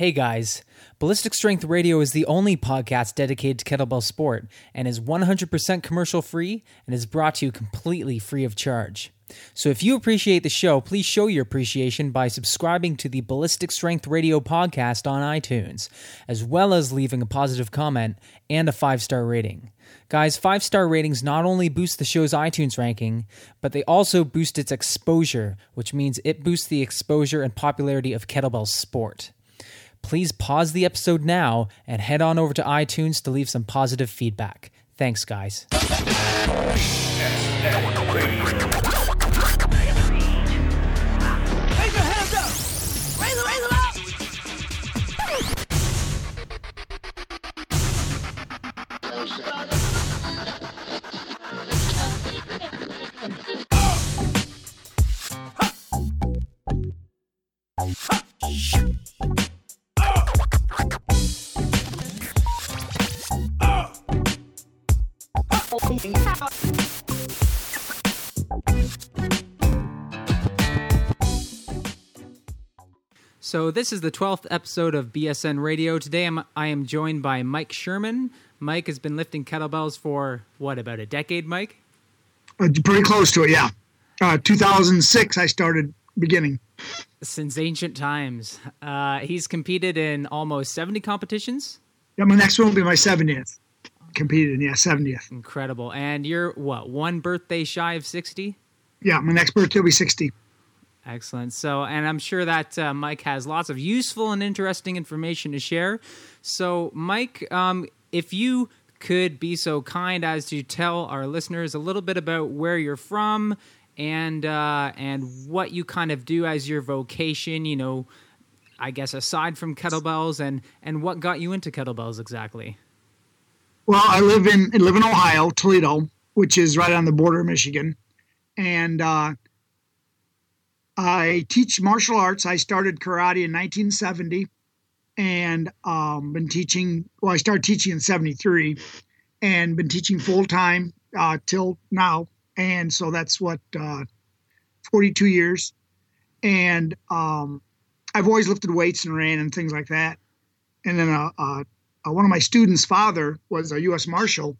Hey guys, Ballistic Strength Radio is the only podcast dedicated to kettlebell sport and is 100% commercial free and is brought to you completely free of charge. So if you appreciate the show, please show your appreciation by subscribing to the Ballistic Strength Radio podcast on iTunes, as well as leaving a positive comment and a five star rating. Guys, five star ratings not only boost the show's iTunes ranking, but they also boost its exposure, which means it boosts the exposure and popularity of kettlebell sport please pause the episode now and head on over to iTunes to leave some positive feedback. Thanks, guys. So this is the 12th episode of BSN Radio. Today I'm, I am joined by Mike Sherman. Mike has been lifting kettlebells for, what, about a decade, Mike? Uh, pretty close to it, yeah. Uh, 2006, I started beginning. Since ancient times. Uh, he's competed in almost 70 competitions. Yeah, my next one will be my 70th. Competed in, yeah, 70th. Incredible. And you're, what, one birthday shy of 60? Yeah, my next birthday will be 60. Excellent. So, and I'm sure that uh, Mike has lots of useful and interesting information to share. So, Mike, um, if you could be so kind as to tell our listeners a little bit about where you're from and uh, and what you kind of do as your vocation, you know, I guess aside from kettlebells, and and what got you into kettlebells exactly. Well, I live in I live in Ohio, Toledo, which is right on the border of Michigan, and uh, I teach martial arts. I started karate in 1970, and um, been teaching. Well, I started teaching in '73, and been teaching full time uh, till now. And so that's what uh, 42 years, and um, I've always lifted weights and ran and things like that. And then uh, uh, one of my students' father was a U.S. Marshal,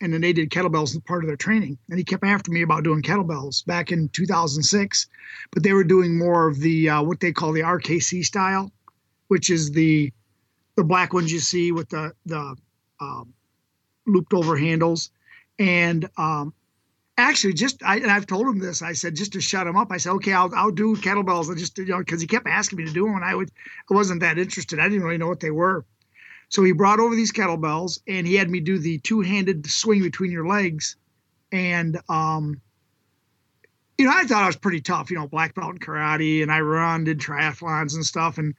and then they did kettlebells as part of their training. And he kept after me about doing kettlebells back in 2006, but they were doing more of the uh, what they call the RKC style, which is the the black ones you see with the the um, looped over handles. And um, actually, just I and I've told him this. I said just to shut him up. I said, okay, I'll I'll do kettlebells. I just you know because he kept asking me to do them, and I would I wasn't that interested. I didn't really know what they were. So he brought over these kettlebells and he had me do the two-handed swing between your legs. And um, you know, I thought I was pretty tough, you know, black belt in karate and I run, did triathlons and stuff. And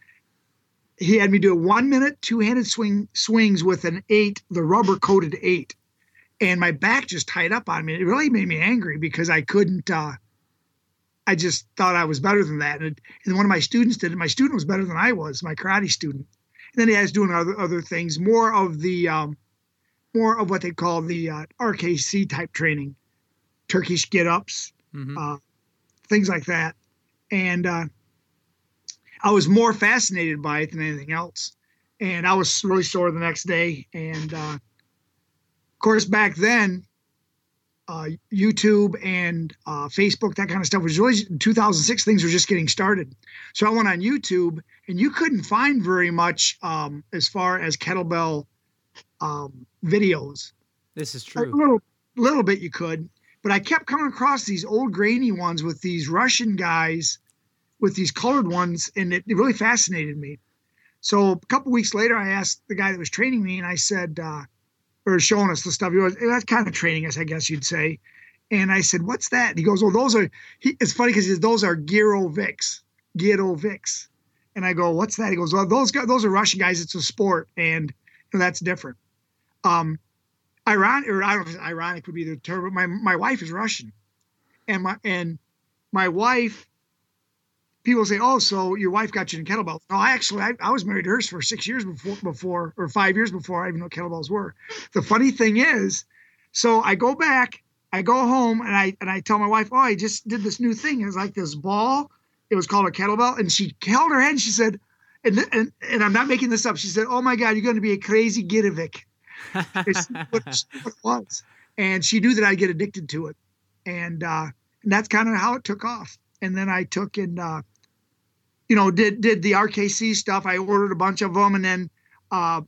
he had me do a one minute two-handed swing swings with an eight, the rubber coated eight. And my back just tied up on me. It really made me angry because I couldn't uh I just thought I was better than that. And, and one of my students did it. My student was better than I was, my karate student. And then he was doing other other things, more of the um, more of what they call the uh, RKC type training, Turkish get ups, Mhm. uh, things like that. And uh, I was more fascinated by it than anything else. And I was really sore the next day. And uh, of course, back then, uh, YouTube and uh, Facebook, that kind of stuff was really 2006. Things were just getting started. So I went on YouTube, and you couldn't find very much um, as far as kettlebell um, videos. This is true. A little, little bit you could, but I kept coming across these old grainy ones with these Russian guys, with these colored ones, and it, it really fascinated me. So a couple weeks later, I asked the guy that was training me, and I said, uh, or showing us the stuff. He was that's kind of training us, I guess you'd say. And I said, "What's that?" And he goes, "Oh, those are." He, it's funny because those are Gireviks, Gireviks. And I go, "What's that?" He goes, "Well, those guys, those are Russian guys. It's a sport, and you know, that's different." Um, ironic, or I don't know, ironic would be the term. But my my wife is Russian, and my and my wife. People say, "Oh, so your wife got you in kettlebells?" No, I actually I, I was married to her for six years before before or five years before I even know what kettlebells were. The funny thing is, so I go back, I go home, and I and I tell my wife, "Oh, I just did this new thing. It's like this ball. It was called a kettlebell." And she held her head and she said, and, and and I'm not making this up. She said, "Oh my God, you're going to be a crazy Girevik." It's what it was, and she knew that I'd get addicted to it, and uh, and that's kind of how it took off. And then I took and uh, you know did did the RKC stuff. I ordered a bunch of them, and then uh,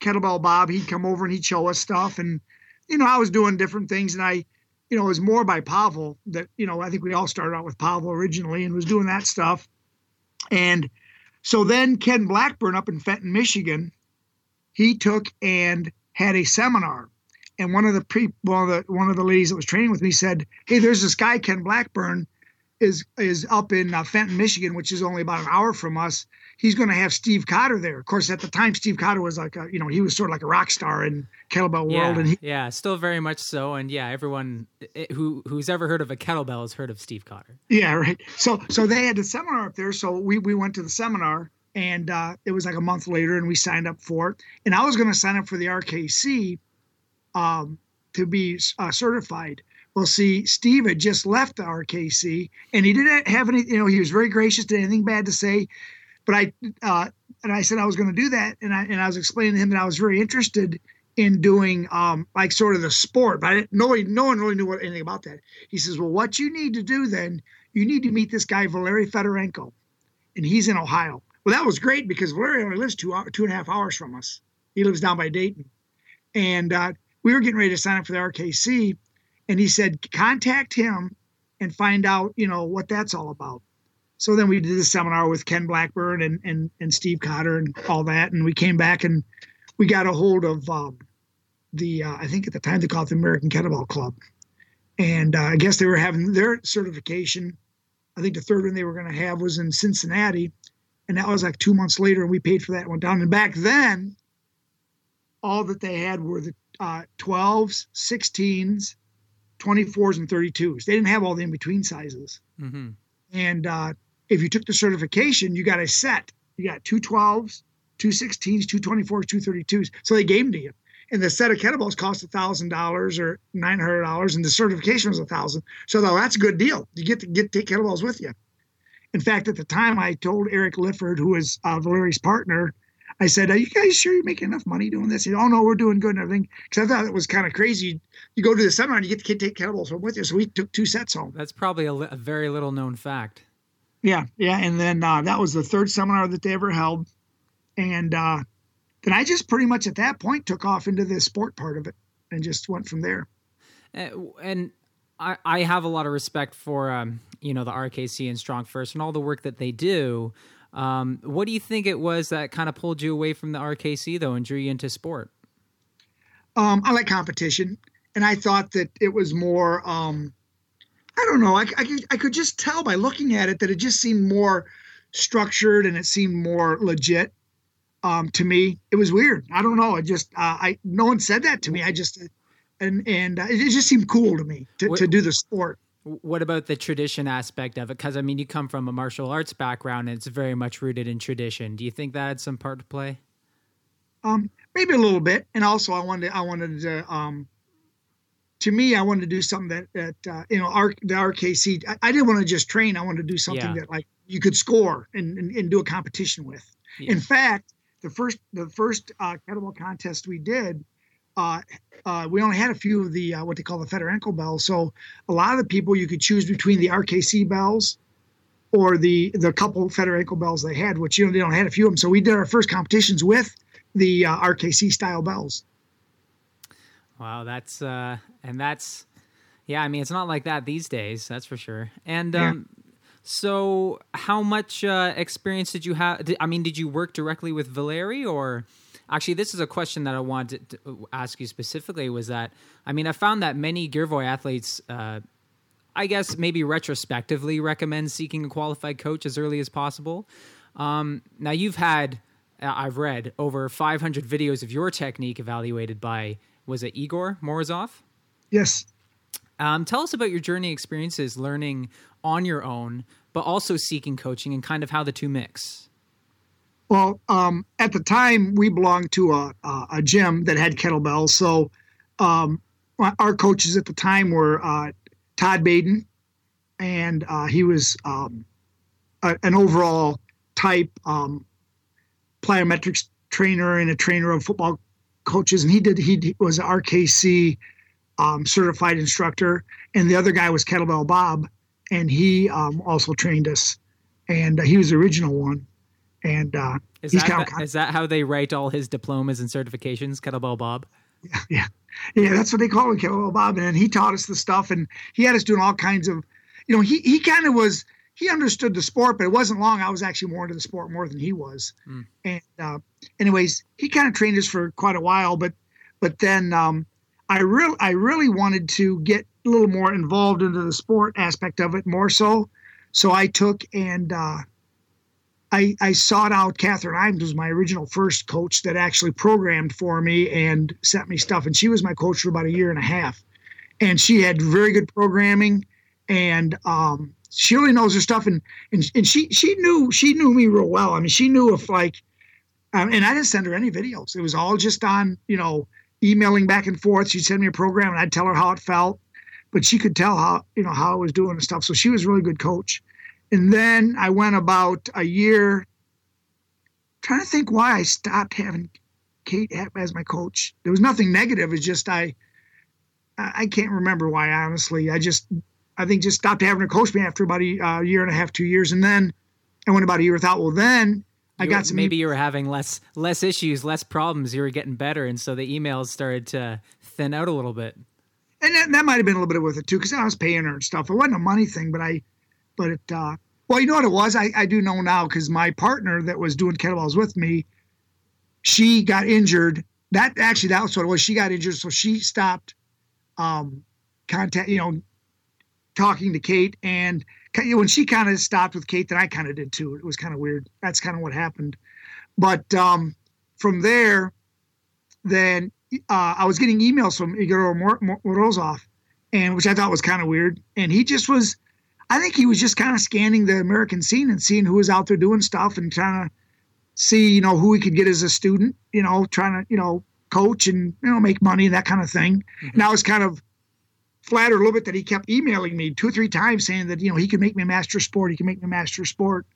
kettlebell Bob he'd come over and he'd show us stuff, and you know I was doing different things, and I you know it was more by Pavel that you know I think we all started out with Pavel originally and was doing that stuff, and so then Ken Blackburn up in Fenton, Michigan, he took and had a seminar. And one of the pre well, the one of the ladies that was training with me said, "Hey, there's this guy Ken Blackburn is is up in uh, Fenton, Michigan, which is only about an hour from us. He's going to have Steve Cotter there. Of course, at the time, Steve Cotter was like a, you know, he was sort of like a rock star in kettlebell yeah, world, and he, yeah, still very much so. And yeah, everyone eh, who who's ever heard of a kettlebell has heard of Steve Cotter. yeah, right. So so they had the seminar up there. So we we went to the seminar, and uh, it was like a month later, and we signed up for it. And I was going to sign up for the RKC um, to be uh, certified. Well, see, Steve had just left the RKC, and he didn't have any. You know, he was very gracious, did anything bad to say. But I uh, and I said I was going to do that, and I and I was explaining to him that I was very interested in doing um, like sort of the sport, but I didn't, no one really knew what, anything about that. He says, "Well, what you need to do then, you need to meet this guy Valery Fedorenko, and he's in Ohio." Well, that was great because Valery only lives two two and a half hours from us. He lives down by Dayton, and uh, we were getting ready to sign up for the RKC, and he said, "Contact him and find out, you know, what that's all about." So then we did the seminar with Ken Blackburn and and and Steve Cotter and all that, and we came back and we got a hold of um, the uh, I think at the time they called it the American Kettlebell Club, and uh, I guess they were having their certification. I think the third one they were going to have was in Cincinnati, and that was like two months later, and we paid for that and went down. And back then, all that they had were the uh, 12s, 16s, 24s, and 32s. They didn't have all the in between sizes. Mm-hmm. And uh, if you took the certification, you got a set. You got two 12s, two 16s, two 24s, two 32s. So they gave them to you. And the set of kettlebells cost a thousand dollars or nine hundred dollars, and the certification was a thousand. So though that's a good deal. You get to get take kettlebells with you. In fact, at the time, I told Eric Liford, who was uh, Valery's partner, I said, "Are you guys sure you're making enough money doing this?" He said, "Oh no, we're doing good and everything." Because I thought it was kind of crazy. You go to the seminar and you get to take kettlebells home with you. So we took two sets home. That's probably a, li- a very little known fact. Yeah, yeah, and then uh, that was the third seminar that they ever held, and uh, then I just pretty much at that point took off into the sport part of it and just went from there. Uh, and I, I have a lot of respect for um, you know the RKC and Strong First and all the work that they do. Um, what do you think it was that kind of pulled you away from the RKC though and drew you into sport? Um, I like competition, and I thought that it was more. Um, I don't know. I, I, could, I could just tell by looking at it that it just seemed more structured and it seemed more legit um, to me. It was weird. I don't know. I just uh, I no one said that to me. I just and and uh, it just seemed cool to me to, What- to do the sport. What about the tradition aspect of it? Because I mean, you come from a martial arts background, and it's very much rooted in tradition. Do you think that had some part to play? Um, maybe a little bit, and also I wanted I wanted to um, to me I wanted to do something that that uh, you know R, the RKC I, I didn't want to just train. I wanted to do something Yeah. that like you could score and, and, and do a competition with. Yeah. In fact, the first the first uh, kettlebell contest we did, uh, uh, we only had a few of the uh, what they call the Fedorenko bells. So a lot of the people you could choose between the RKC bells or the the couple Fedorenko bells they had, which you know they only had a few of them. So we did our first competitions with the uh, RKC style bells. Wow, that's uh and that's yeah, I mean it's not like that these days, that's for sure. And Yeah. um so how much uh experience did you have did, I mean did you work directly with Valeri or Actually, this is a question that I wanted to ask you specifically was that I mean, I found that many Girevoy athletes uh I guess maybe retrospectively recommend seeking a qualified coach as early as possible. Um, now you've had, uh, I've read over 500 videos of your technique evaluated by, was it Igor Morozov? Yes. Um, tell us about your journey experiences learning on your own, but also seeking coaching and kind of how the two mix. Well, um, at the time we belonged to a, a, gym that had kettlebells. So um, our coaches at the time were uh, Todd Baden, and uh, he was um, a, an overall type. Um, plyometrics trainer and a trainer of football coaches, and he did he was an RKC um, certified instructor, and the other guy was Kettlebell Bob, and he um, also trained us, and uh, he was the original one, and uh, Is he's that, kind that- is that how they write all his diplomas and certifications, Kettlebell Bob? yeah, yeah, that's what they call him, Kettlebell Bob, and he taught us the stuff, and he had us doing all kinds of, you know, he he kind of was he understood the sport, but it wasn't long. I was actually more into the sport more than he was, Mm. and uh, anyways, he kind of trained us for quite a while, but but then um, I really I really wanted to get a little more involved into the sport aspect of it more so, so I took and. Uh, I, I sought out Catherine Imes was my original first coach that actually programmed for me and sent me stuff. And she was my coach for about a year and a half. And she had very good programming and um, she really knows her stuff. And, and, and she, she knew, she knew me real well. I mean, she knew if like, um, and I didn't send her any videos. It was all just on, you know, emailing back and forth. She'd send me a program and I'd tell her how it felt, but she could tell how, you know, how I was doing and stuff. So she was a really good coach. And then I went about a year trying to think why I stopped having Kate as my coach. There was nothing negative. It's just I I I can't remember why honestly. I just I think just stopped having her coach me after about a uh, year and a half, two years, and then I went about a year without. Well, then I You- got some maybe you were having less less issues, less problems. You were getting better, and so the emails started to thin out a little bit. and that, that might have been a little bit with it too, because I was paying her and stuff. It wasn't a money thing, but I, but it, uh, well, you know what it was? I, I do know now because my partner that was doing kettlebells with me, she got injured. That actually, that was what it was. She got injured, so she stopped, um, contact, you know, talking to Kate. And when she kind of stopped with Kate, then I kind of did too. It was kind of weird. That's kind of what happened. But um, from there, then uh, I was getting emails from Igor Mor- Mor- Morozov, and which I thought was kind of weird. And he just was, I think he was just kind of scanning the American scene and seeing who was out there doing stuff and trying to see, you know, who he could get as a student, you know, trying to, you know, coach and, you know, make money and that kind of thing. And I was kind of flattered a little bit that he kept emailing me two three times saying that, you know, he could make me a master sport. He can make me a master sport.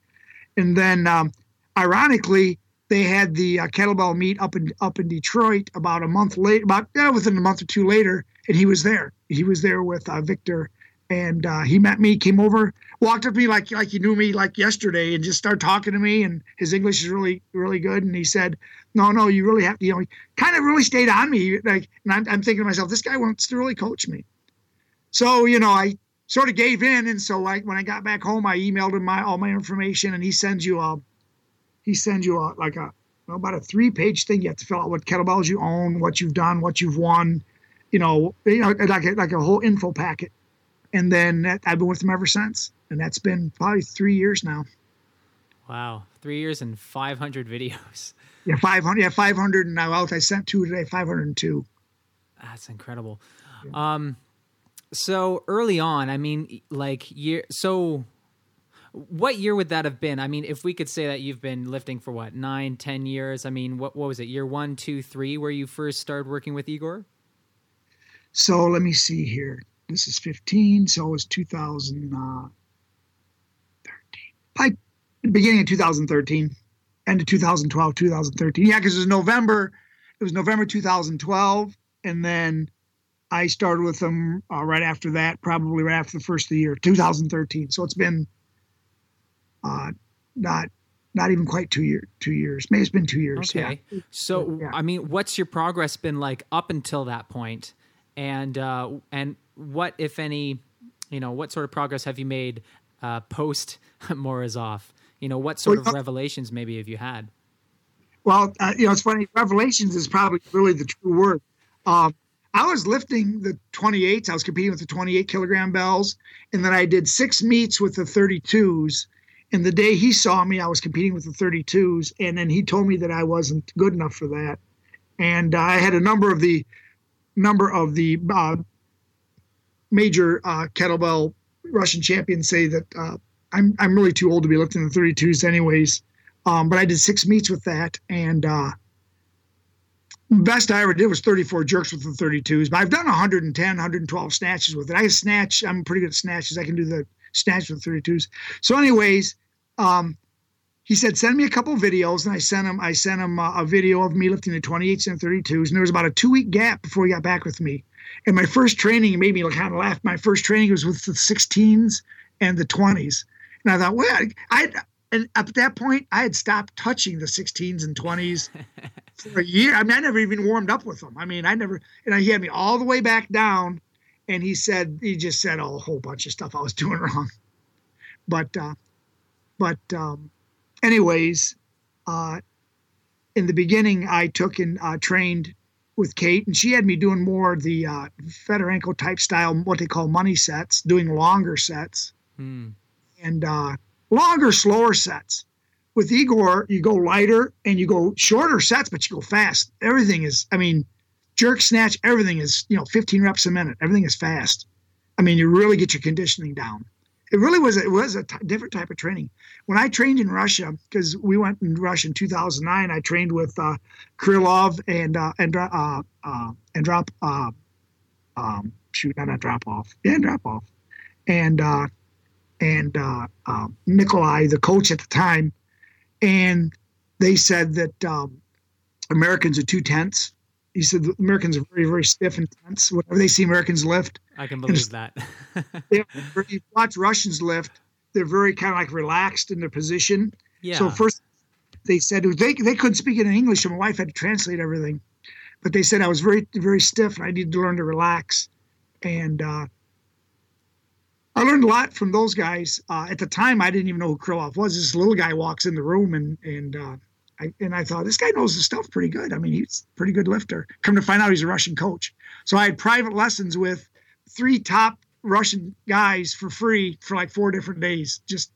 And then, um, ironically, they had the uh, kettlebell meet up in up in Detroit about a month late, about yeah, within a month or two later, and he was there. He was there with uh, Victor, and uh, he met me, came over, walked up to me like like he knew me like yesterday, and just started talking to me. And his English is really really good. And he said, "No, no, you really have to." You know, he kind of really stayed on me. Like, and I'm, I'm thinking to myself, this guy wants to really coach me. So you know, I sort of gave in, and so like when I got back home, I emailed him my all my information, and he sends you a he sends you a like a well, about a three page thing. You have to fill out what kettlebells you own, what you've done, what you've won, you know, you know, like a, like a whole info packet. And then that, I've been with him ever since, and that's been probably three years now. Wow, three years and 500 videos. Yeah, five hundred. Yeah, five hundred, and now out. I sent two today. Five hundred and two. That's incredible. Um, so early on, I mean, like year. So, what year would that have been? I mean, if we could say that you've been lifting for what nine, ten years. I mean, what what was it? Year one, two, three, where you first started working with Igor? So let me see here. This is fifteen. So it was two thousand uh, thirteen. The beginning of two thousand thirteen. End of 2012, 2013. Yeah, because it was November. It was November 2012, and then I started with them uh, right after that, probably right after the first of the year, 2013. So it's been uh, not not even quite two year two years. Maybe it's been two years. Okay. Yeah. So, Yeah. I mean, what's your progress been like up until that point? And uh, and what, if any, you know, what sort of progress have you made uh, post Morozov? You know, what sort of Well, uh, revelations maybe have you had? Well, uh, you know, it's funny. Revelations is probably really the true word. Um, I was lifting the 28s. I was competing with the 28 kilogram bells, and then I did six meets with the 32s. And the day he saw me, I was competing with the 32s, and then he told me that I wasn't good enough for that. And I had a number of the number of the uh, major uh, kettlebell Russian champions say that uh, I'm I'm really too old to be lifting the 32s, anyways. Um, but I did six meets with that, and uh, best I ever did was 34 jerks with the 32s. But I've done 110, 112 snatches with it. I snatch. I'm pretty good at snatches. I can do the snatch with the 32s. So, anyways, um, he said, send me a couple videos. And I sent him, I sent him a, a video of me lifting the 28s and 32s. And there was about a two week gap before he got back with me. And my first training made me kind of laugh. My first training was with the 16s and the 20s. And I thought, well, I, I and up at that point, I had stopped touching the 16s and 20s for a year. I mean, I never even warmed up with them. I mean, I never, and he had me all the way back down. And he said, he just said a whole bunch of stuff I was doing wrong. But, uh, but, um, anyways, uh, in the beginning, I took and uh, trained with Kate, and she had me doing more the uh, Fedorenko type style, what they call money sets, doing longer sets, Hmm. and uh, longer, slower sets. With Igor, you go lighter and you go shorter sets, but you go fast. Everything is, I mean, jerk, snatch, everything is, you know, 15 reps a minute. Everything is fast. I mean, you really get your conditioning down. It really was, it was a t- different type of training. When I trained in Russia, because we went in Russia in 2009, I trained with uh, Krylov and uh, and uh, uh, and drop uh, um, shoot, not a drop off, yeah, drop off, and uh, and uh, uh, Nikolai, the coach at the time, and they said that um, Americans are too tense. He said the Americans are very, very stiff and tense. Whenever they see Americans lift, I can believe that. they, you watch Russians lift, they're very kind of like relaxed in their position. yeah. So first, they said they they couldn't speak it in English, and my wife had to translate everything. But they said I was very very stiff, and I needed to learn to relax. And uh, I learned a lot from those guys. Uh, at the time, I didn't even know who Krylov was. This little guy walks in the room, and and uh, I and I thought this guy knows his stuff pretty good. I mean, he's a pretty good lifter. Come to find out, he's a Russian coach. So I had private lessons with three top Russian guys for free for like four different days, just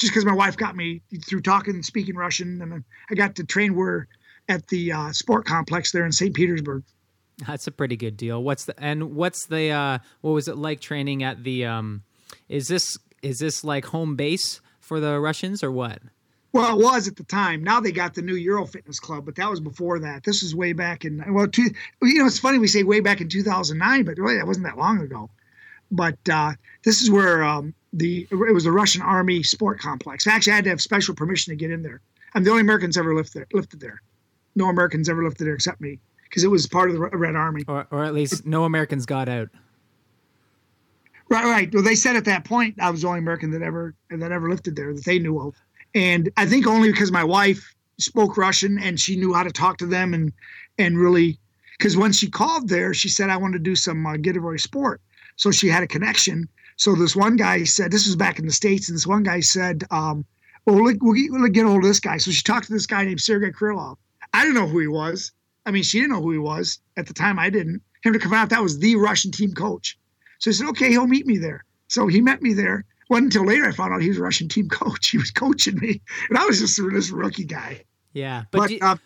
just because my wife got me through talking and speaking Russian, and I got to train where at the uh, sport complex there in St. Petersburg. That's a pretty good deal. What's the and what's the uh what was it like training at the um is this is this like home base for the Russians or what? Well, it was at the time. Now they got the new Euro Fitness Club, but that was before that. This is way back in well, two, you know, it's funny we say way back in 2009, but really that wasn't that long ago. But uh, this is where um, the it was the Russian Army Sport Complex. Actually, I had to have special permission to get in there. I'm the only Americans ever lifted there, lifted there. No Americans ever lifted there except me because it was part of the Red Army. Or or at least no Americans got out. Right, right. Well, they said at that point I was the only American that ever that ever lifted there that they knew of, and I think only because my wife spoke Russian and she knew how to talk to them and and really because when she called there, she said I want to do some uh, girevoy sport, so she had a connection. So this one guy said this was back in the states, and this one guy said, um, "Well, we'll, we'll, get, we'll get hold of this guy." So she talked to this guy named Sergei Krylov. I didn't know who he was. I mean, she didn't know who he was at the time. I didn't. Him to come out that was the Russian team coach. So he said, okay, he'll meet me there. So he met me there. wasn't until later I found out he was a Russian team coach. He was coaching me, and I was just this rookie guy. Yeah, but, But do, uh,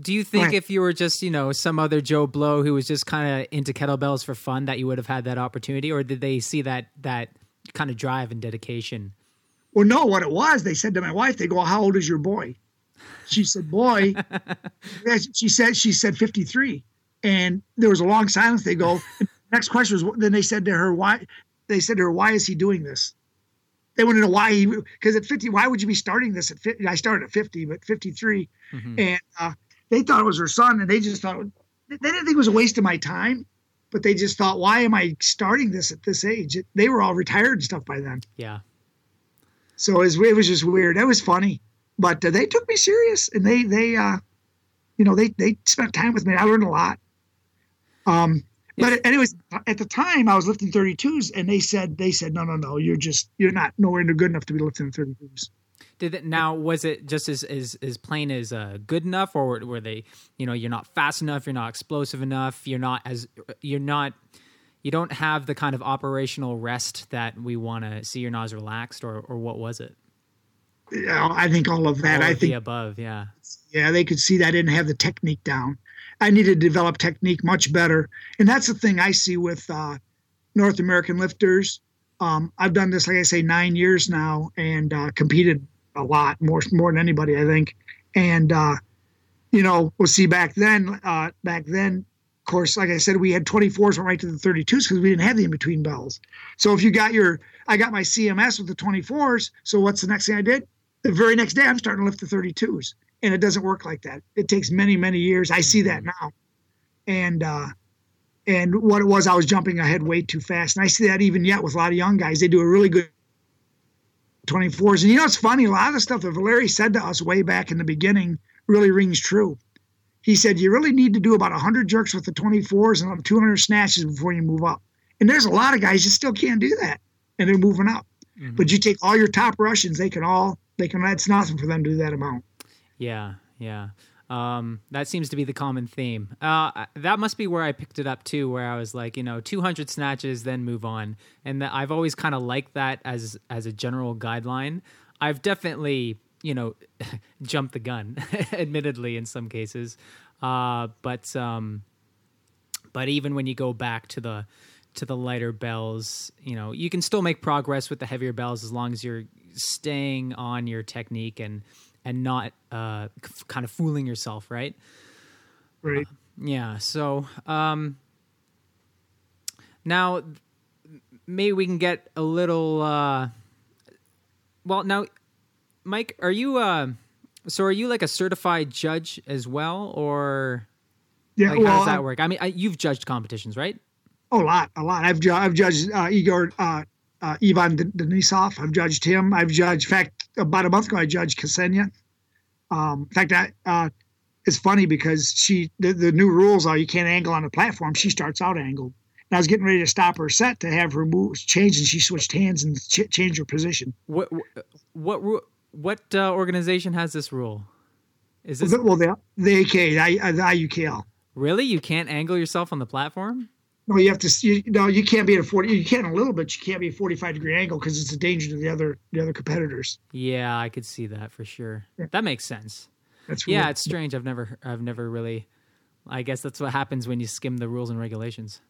do you think if you were just you know some other Joe Blow who was just kind of into kettlebells for fun that you would have had that opportunity, or did they see that that kind of drive and dedication? well, no, what it was, they said to my wife, they go, "How old is your boy?" She said, "Boy." She said she said 53, and there was a long silence. They go, next question was, then they said to her, "Why?" They said to her, "Why is he doing this?" They want to know why he because at 50, why would you be starting this at 50? I started at 50, but 53, Mhm. and uh, they thought it was her son, and they just thought they didn't think it was a waste of my time, but they just thought, why am I starting this at this age? They were all retired and stuff by then, Yeah, so it was, it was just weird. That was funny, but uh, they took me serious, and they they uh, you know they they spent time with me. I learned a lot. Um, but anyways, at the time I was lifting 32s, and they said they said no no no, you're just you're not nowhere near good enough to be lifting 32s. Did it now? Was it just as as as plain as uh, good enough, or were, were they? You know, you're not fast enough. You're not explosive enough. You're not as you're not. You don't have the kind of operational rest that we want to see. You're not as relaxed, or or what was it? I think all of that. All I of the think above. Yeah. yeah, they could see that I didn't have the technique down. I needed to develop technique much better, and that's the thing I see with uh, North American lifters. Um, I've done this, like I say, nine years now, and uh, competed a lot more more than anybody, I think. And uh, you know, we'll see back then. Uh, back then, of course, like I said, we had 24s went right to the 32s because we didn't have the in between bells. So if you got your, I got my CMS with the 24s. So what's the next thing I did? The very next day I'm starting to lift the 32s, and it doesn't work like that. It takes many many years. I see that now, and uh, and what it was, I was jumping ahead way too fast, and I see that even yet with a lot of young guys. They do a really good 24s, and you know it's funny. A lot of the stuff that Valeri said to us way back in the beginning really rings true. He said you really need to do about 100 jerks with the 24s and 200 snatches before you move up. And there's a lot of guys that still can't do that, and they're moving up. Mm-hmm. But you take all your top Russians, they can all they can. That's nothing for them to do that amount. Yeah, yeah. Um, that seems to be the common theme. Uh, that must be where I picked it up too, where I was like, you know, 200 snatches, then move on. And I've always kind of liked that as as a general guideline. I've definitely, you know, jumped the gun, admittedly, in some cases. Uh, but um, but even when you go back to the to the lighter bells, you know, you can still make progress with the heavier bells as long as you're staying on your technique and and not uh, kind of fooling yourself, right? Right. Uh, yeah. So um, now maybe we can get a little. Uh, well, now, Mike, are you? Uh, so are you like a certified judge as well, or? Yeah. Like, well, how does that work? I mean, I, you've judged competitions, right? Oh, a lot, a lot. I've ju- I've judged uh, Igor uh, uh, Ivan Denisov. I've judged him. I've judged. In fact, about a month ago, I judged Ksenia. Um, in fact, that uh, it's funny because she the, the, new rules are you can't angle on the platform. She starts out angled. And I was getting ready to stop her set to have her moves change, and she switched hands and ch- changed her position. What what what uh, organization has this rule? Is this well the the AK the, the IUKL? Really, you can't angle yourself on the platform? No, you have to. You, no, you can't be at a forty. You can a little bit. You can't be a forty-five degree angle because it's a danger to the other the other competitors. Yeah, I could see that for sure. Yeah. That makes sense. That's yeah. It's strange. I've never I've never really. I guess that's what happens when you skim the rules and regulations.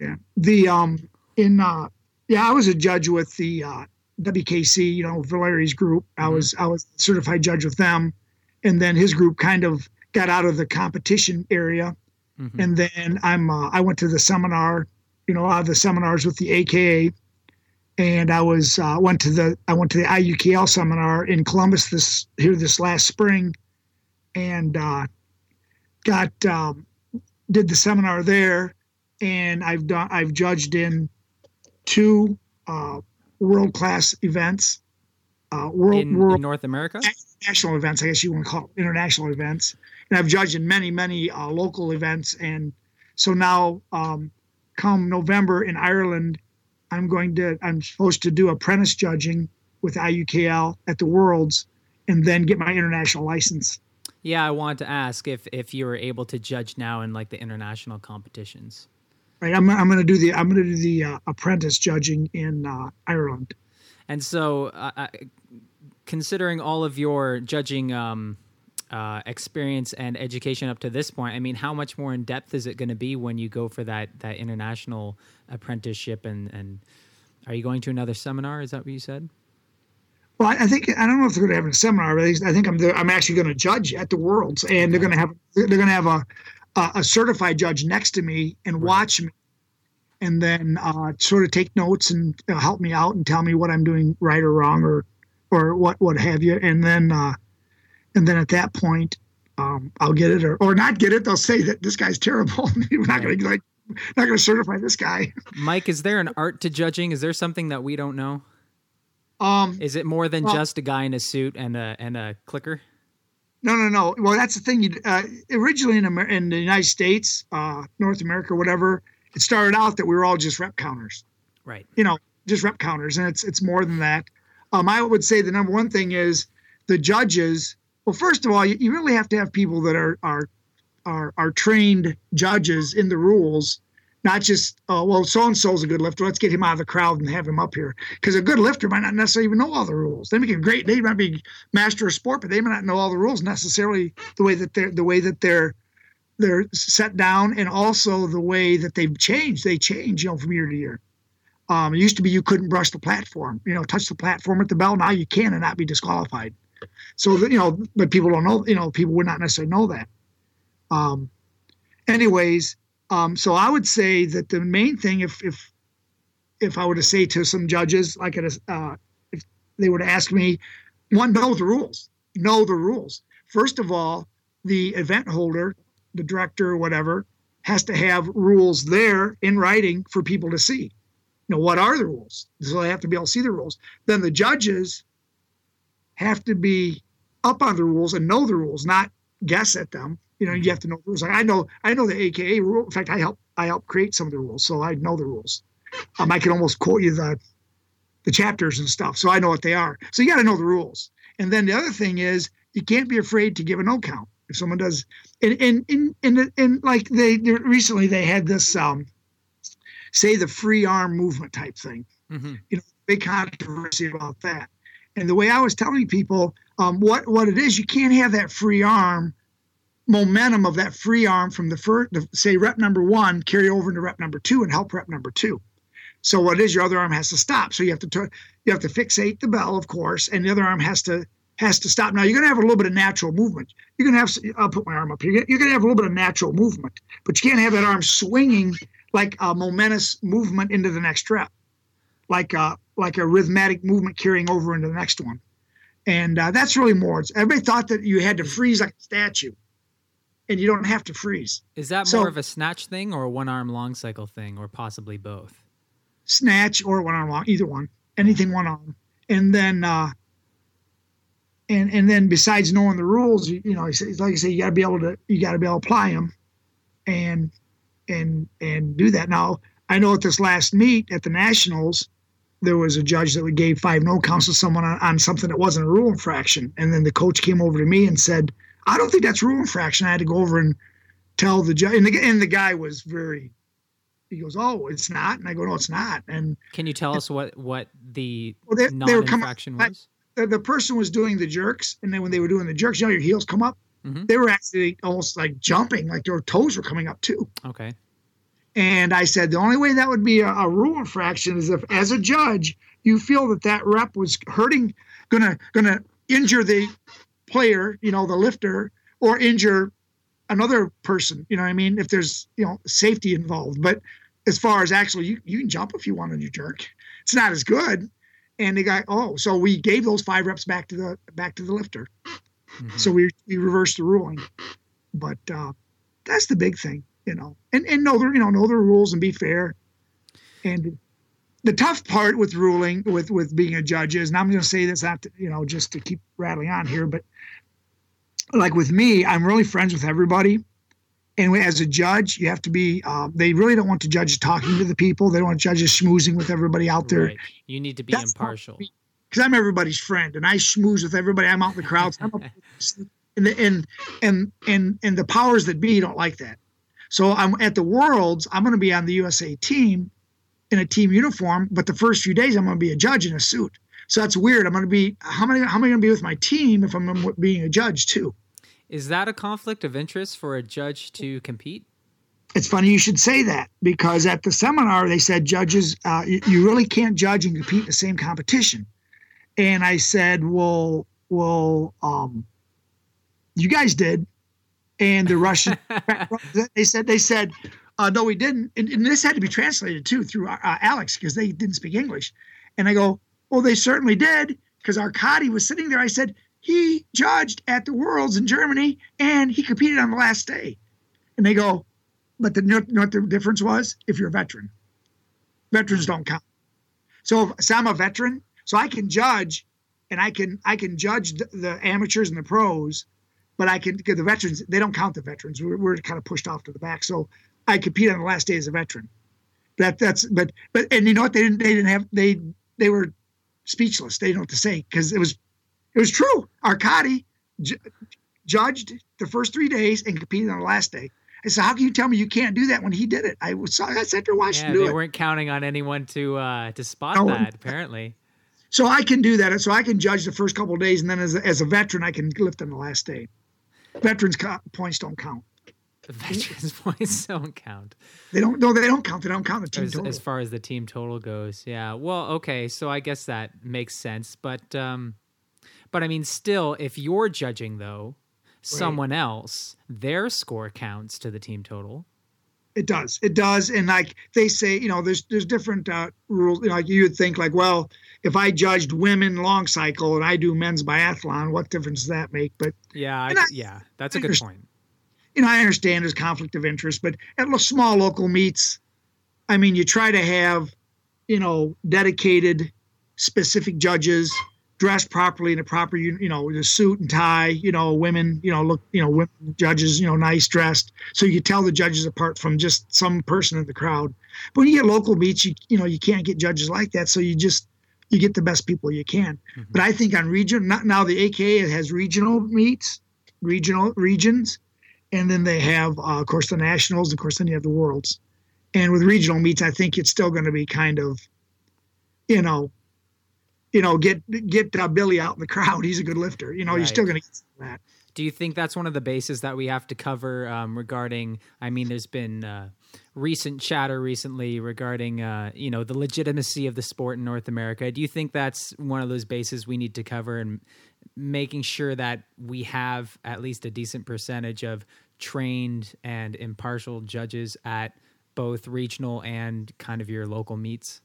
Yeah. The um in uh yeah I was a judge with the uh, WKC you know Valeri's group. I mm-hmm. was I was certified judge with them, and then his group kind of got out of the competition area Mm-hmm. And then I'm uh, I went to the seminar, you know, a lot of the seminars with the AKA, and I was uh, went to the I went to the IUKL seminar in Columbus this here this last spring, and uh, got um, did the seminar there, and I've done I've judged in two uh, world class events, uh, world, in, world in North America, national events I guess you want to call it, international events, and I've judged in many, many uh, local events. And so now, um, come November in Ireland, I'm going to, I'm supposed to do apprentice judging with IUKL at the Worlds and then get my international license. Yeah, I wanted to ask if if you were able to judge now in like the international competitions. Right, I'm I'm going to do the I'm going to do the uh, apprentice judging in uh, Ireland. And so, uh, uh considering all of your judging um, uh, experience and education up to this point, I mean, how much more in depth is it going to be when you go for that that international apprenticeship? And and are you going to another seminar? Is that what you said? Well, I think I don't know if they're going to have a seminar, but I think I'm I'm actually going to judge at the Worlds, and they're going to have they're going to have a a certified judge next to me and watch me, and then uh, sort of take notes and help me out and tell me what I'm doing right or wrong or or what what have you, and then. Uh, and then at that point, um, I'll get it or, or not get it. They'll say that this guy's terrible. We're not going to like not going to certify this guy. Mike, is there an art to judging? Is there something that we don't know? Um, is it more than well, just a guy in a suit and a and a clicker? No, no, no. Well, that's the thing. Uh, originally in, Amer- in the United States, uh, North America, whatever, it started out that we were all just rep counters. Right. You know, just rep counters, and it's it's more than that. Um, I would say the number one thing is the judges well, first of all, you, you really have to have people that are are are, are trained judges in the rules, not just oh well, so and so's a good lifter. Let's get him out of the crowd and have him up here because a good lifter might not necessarily even know all the rules. They make a great. They might be master of sport, but they might not know all the rules necessarily the way that they're the way that they're they're set down and also the way that they've changed. They change, you know, from year to year. Um, it used to be you couldn't brush the platform, you know, touch the platform at the bell. Now you can and not be disqualified. So you know, but people don't know. You know, people would not necessarily know that. Um, anyways, um, so I would say that the main thing, if if if I were to say to some judges, like at uh, if they were to ask me, one know the rules. Know the rules. First of all, the event holder, the director, or whatever, has to have rules there in writing for people to see. You know, what are the rules? So they have to be able to see the rules. Then the judges have to be up on the rules and know the rules, not guess at them. You know, you have to know the rules. Like I know, I know the AKA rule. In fact, I help, I help create some of the rules, so I know the rules. Um, I can almost quote you the, the chapters and stuff, so I know what they are. So you got to know the rules. And then the other thing is, you can't be afraid to give a no count if someone does. And and and and, and like they, they recently they had this um, say the free arm movement type thing. Mm-hmm. You know, big controversy about that. And the way I was telling people um, what what it is, you can't have that free arm momentum of that free arm from the first, the, say rep number one, carry over into rep number two and help rep number two. So what is your other arm has to stop. So you have to t- you have to fixate the bell, of course, and the other arm has to has to stop. Now you're going to have a little bit of natural movement. You're going to have I'll put my arm up here. You're going to have a little bit of natural movement, but you can't have that arm swinging like a momentous movement into the next rep, like a like a rhythmic movement carrying over into the next one. And uh, that's really more. It's, everybody thought that you had to freeze like a statue, and you don't have to freeze. Is that So- more of a snatch thing or a one arm long cycle thing, or possibly both? snatch or one arm long, either one, anything one arm, and then uh, and and then besides knowing the rules, you, you know, like I say, you got to be able to you got to be able to apply them, and and and do that. Now I know at this last meet at the nationals, there was a judge that gave five no counts to someone on, on something that wasn't a rule infraction, and then the coach came over to me and said, "I don't think that's rule infraction." I had to go over and tell the judge, and the, and the guy was very. He goes, "Oh, it's not," and I go, "No, it's not." And Can you tell us what what the Well, they- non they were coming- infraction was? the, the person was doing the jerks, and then when they were doing the jerks, you know, your heels come up. Mhm. They were actually almost like jumping, like their toes were coming up too. Okay. And I said the only way that would be a, a rule infraction is if, as a judge, you feel that that rep was hurting, gonna gonna injure the player, you know, the lifter, or injure another person. You know what I mean? If there's you know safety involved, but as far as actually, you, you can jump if you want on your jerk. It's not as good. And the guy, oh, so we gave those five reps back to the back to the lifter. Mhm. So we we reversed the ruling, but uh, that's the big thing, you know. And and know the you know know the rules and be fair. And the tough part with ruling with with being a judge is, and I'm going to say this not to, you know just to keep rattling on here, but like with me, I'm really friends with everybody. And as a judge, you have to be. Uh, they really don't want to judges talking to the people. They don't want judges schmoozing with everybody out there Right. You need to be That's impartial. because I'm everybody's friend and I schmooze with everybody. I'm out in the crowds. And, the, and and and and the powers that be don't like that. So I'm at the Worlds. I'm going to be on the USA team in a team uniform, but the first few days I'm going to be a judge in a suit. So that's weird. I'm going to be how many? How am I going to be with my team if I'm being a judge too? Is that a conflict of interest for a judge to compete? It's funny you should say that because at the seminar they said judges, uh, you, you really can't judge and compete in the same competition. And I said, well, well, um, you guys did, and the Russian. they said they said, uh, no, we didn't, and, and this had to be translated too through uh, Alex because they didn't speak English. And I go, well, they certainly did because Arkady was sitting there. I said he judged at the Worlds in Germany and he competed on the last day. And they go, but the, you know, what the difference was? If you're a veteran, veterans don't count. So, if, so I'm a veteran, so I can judge, and I can I can judge the, the amateurs and the pros, but I can because the veterans they don't count the veterans. We're, we're kind of pushed off to the back. So I compete on the last day as a veteran. That that's but but and you know what they didn't they didn't have they they were speechless. They didn't know what to say because it was it was true. Arkady ju- judged the first three days and competed on the last day. I said, "How can you tell me you can't do that when he did it?" I was I sat there watching Yeah, they it. weren't counting on anyone to uh, to spot No. that. Apparently, So I can do that. So I can judge the first couple of days, and then as a, as a veteran, I can lift on the last day. Veterans co- points don't count. the veterans' points don't count They don't. No, they don't count. They don't count the team as, total. as far as the team total goes. Yeah. Well, okay. So I guess that makes sense. But um, but I mean, still, if you're judging though, someone else, their score counts to the team total. It does. It does. And like they say, you know, there's there's different uh, rules. You know, like you would think like, well, if I judged women long cycle and I do men's biathlon, what difference does that make? But Yeah, I, yeah, that's a good point. you know, I understand there's conflict of interest, but at small local meets, I mean, you try to have, you know, dedicated, specific judges dressed properly in a proper, you, you know, the suit and tie. You know, women, you know, look, you know, women judges, you know, nice dressed, so you can tell the judges apart from just some person in the crowd. But when you get local meets, you you know, you can't get judges like that, so you just you get the best people you can. Mhm. But I think on region, not now the AKA has regional meets, regional regions and then they have uh, of course the nationals of course then you have the worlds and with regional meets i think it's still going to be kind of you know you know get get uh, billy out in the crowd he's a good lifter you know you're still going to get that Do you think that's one of the bases that we have to cover um, regarding? I mean, there's been uh, recent chatter recently regarding, uh, you know, the legitimacy of the sport in North America. Do you think that's one of those bases we need to cover and making sure that we have at least a decent percentage of trained and impartial judges at both regional and kind of your local meets?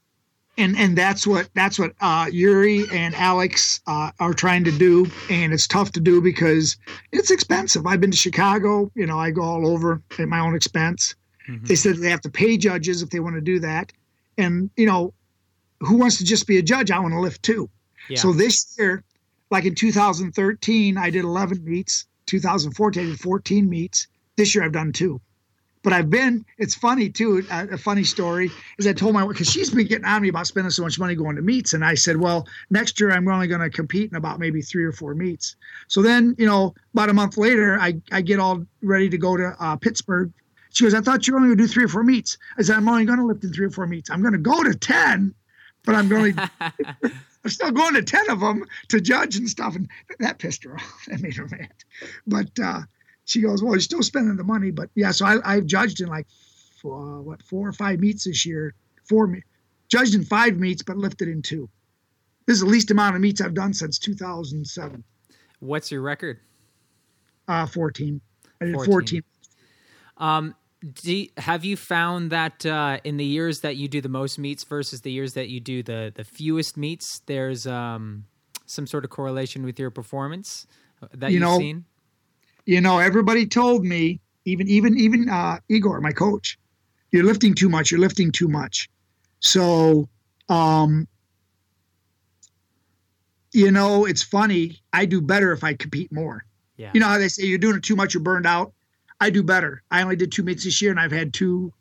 and and that's what that's what uh, Yuri and Alex uh, are trying to do, and it's tough to do because it's expensive. I've been to Chicago, you know, I go all over at my own expense. Mhm. They said they have to pay judges if they want to do that, and you know, who wants to just be a judge? I want to lift too. Yeah. So this year, like in 2013, I did 11 meets. 2014, I did 14 meets. This year, I've done two. But I've been, it's funny too. A, a funny story is I told my, wife, because she's been getting on me about spending so much money going to meets. And I said, well, next year I'm only going to compete in about maybe three or four meets. So then, you know, about a month later, I, I get all ready to go to uh, Pittsburgh. She goes, I thought you were only going to do three or four meets. I said, I'm only going to lift in three or four meets. I'm going to go to 10, but I'm going to I'm still going to 10 of them to judge and stuff. And that pissed her off. That made her mad. But uh, she goes, Well, you're still spending the money. But yeah, so I, I've judged in like, four, what, four or five meets this year. Four, me- judged in five meets, but lifted in two. This is the least amount of meets I've done since 2007. What's your record? Uh, 14. I did 14. 14. Um, do have you found that uh, in the years that you do the most meets versus the years that you do the the fewest meets, there's um, some sort of correlation with your performance uh, that You you've know, seen? you know, everybody told me, even even even uh, Igor, my coach, you're lifting too much. You're lifting too much. So, um, you know, it's funny. I do better if I compete more. Yeah. You know how they say you're doing it too much, you're burned out. I do better. I only did two meets this year, and I've had two,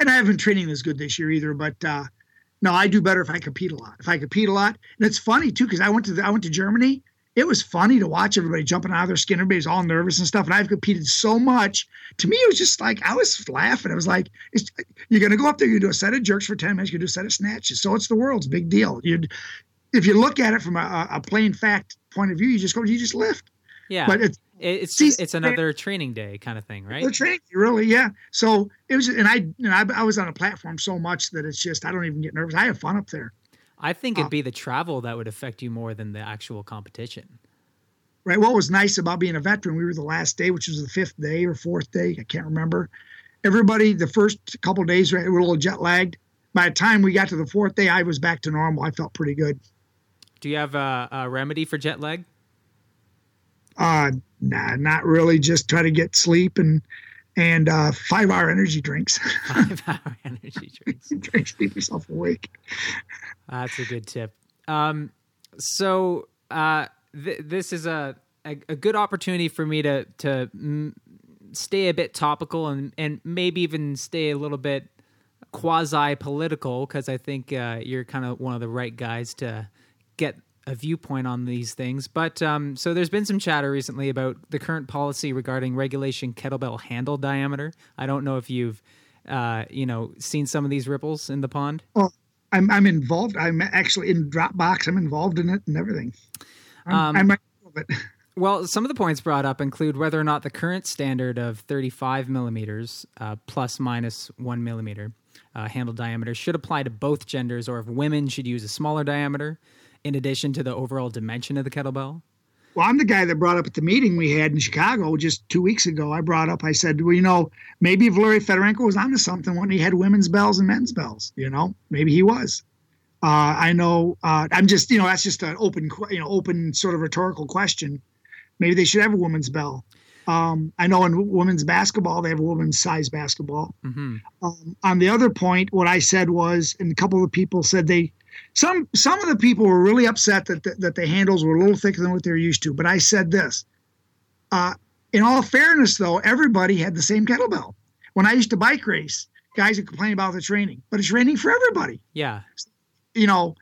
and I haven't been training as good this year either. But uh, no, I do better if I compete a lot. If I compete a lot, and it's funny too because I went to the, I went to Germany. It was funny to watch everybody jumping out of their skin. Everybody's all nervous and stuff. And I've competed so much. To me, it was just like I was laughing. I was like, it's, "You're going to go up there. You do a set of jerks for ten minutes. You do a set of snatches. So it's the world's big deal. You, if you look at it from a, a plain fact point of view, you just go, you just lift. yeah. But it's It- it's See, it's another training day kind of thing, right? training, really, yeah. So it was, and I, you know, I, I was on a platform so much that it's just I don't even get nervous. I have fun up there, I think uh, it'd be the travel that would affect you more than the actual competition. right? What was nice about being a veteran, we were the last day, which was the fifth day or fourth day, I can't remember. Everybody, the first couple days, we were a little jet lagged. By the time we got to the fourth day, I was back to normal. I felt pretty good. Do you have a, a remedy for jet lag? Uh, nah, not really. Just try to get sleep and and uh, five hour energy drinks. Five hour energy drinks. Drink, keep yourself awake. That's a good tip. Um, so uh, th- this is a, a a good opportunity for me to to mm, stay a bit topical and and maybe even stay a little bit quasi political because I think uh, you're kind of one of the right guys to get a viewpoint on these things. But um, so there's been some chatter recently about the current policy regarding regulation kettlebell handle diameter. I don't know if you've uh, you know seen some of these ripples in the pond. Well, I'm I'm involved. I'm actually in Dropbox. I'm involved in it and everything. I'm, Um, I'm of it. Well, some of the points brought up include whether or not the current standard of 35 millimeters uh, plus minus one millimeter uh, handle diameter should apply to both genders, or if women should use a smaller diameter in addition to the overall dimension of the kettlebell. Well, I'm the guy that brought up at the meeting we had in Chicago just two weeks ago. I brought up. I said, well, you know, maybe Valery Fedorenko was onto something when he had women's bells and men's bells. You know, maybe he was. Uh, I know. Uh, I'm just you know that's just an open you know open sort of rhetorical question. Maybe they should have a women's bell. Um, I know in women's basketball they have a women's size basketball. Mm-hmm. Um, on the other point, what I said was, and a couple of people said they, some some of the people were really upset that the, that the handles were a little thicker than what they're used to. But I said this. Uh, in all fairness, though, everybody had the same kettlebell. When I used to bike race, guys would complain about the training, but it's training for everybody. Yeah. You know,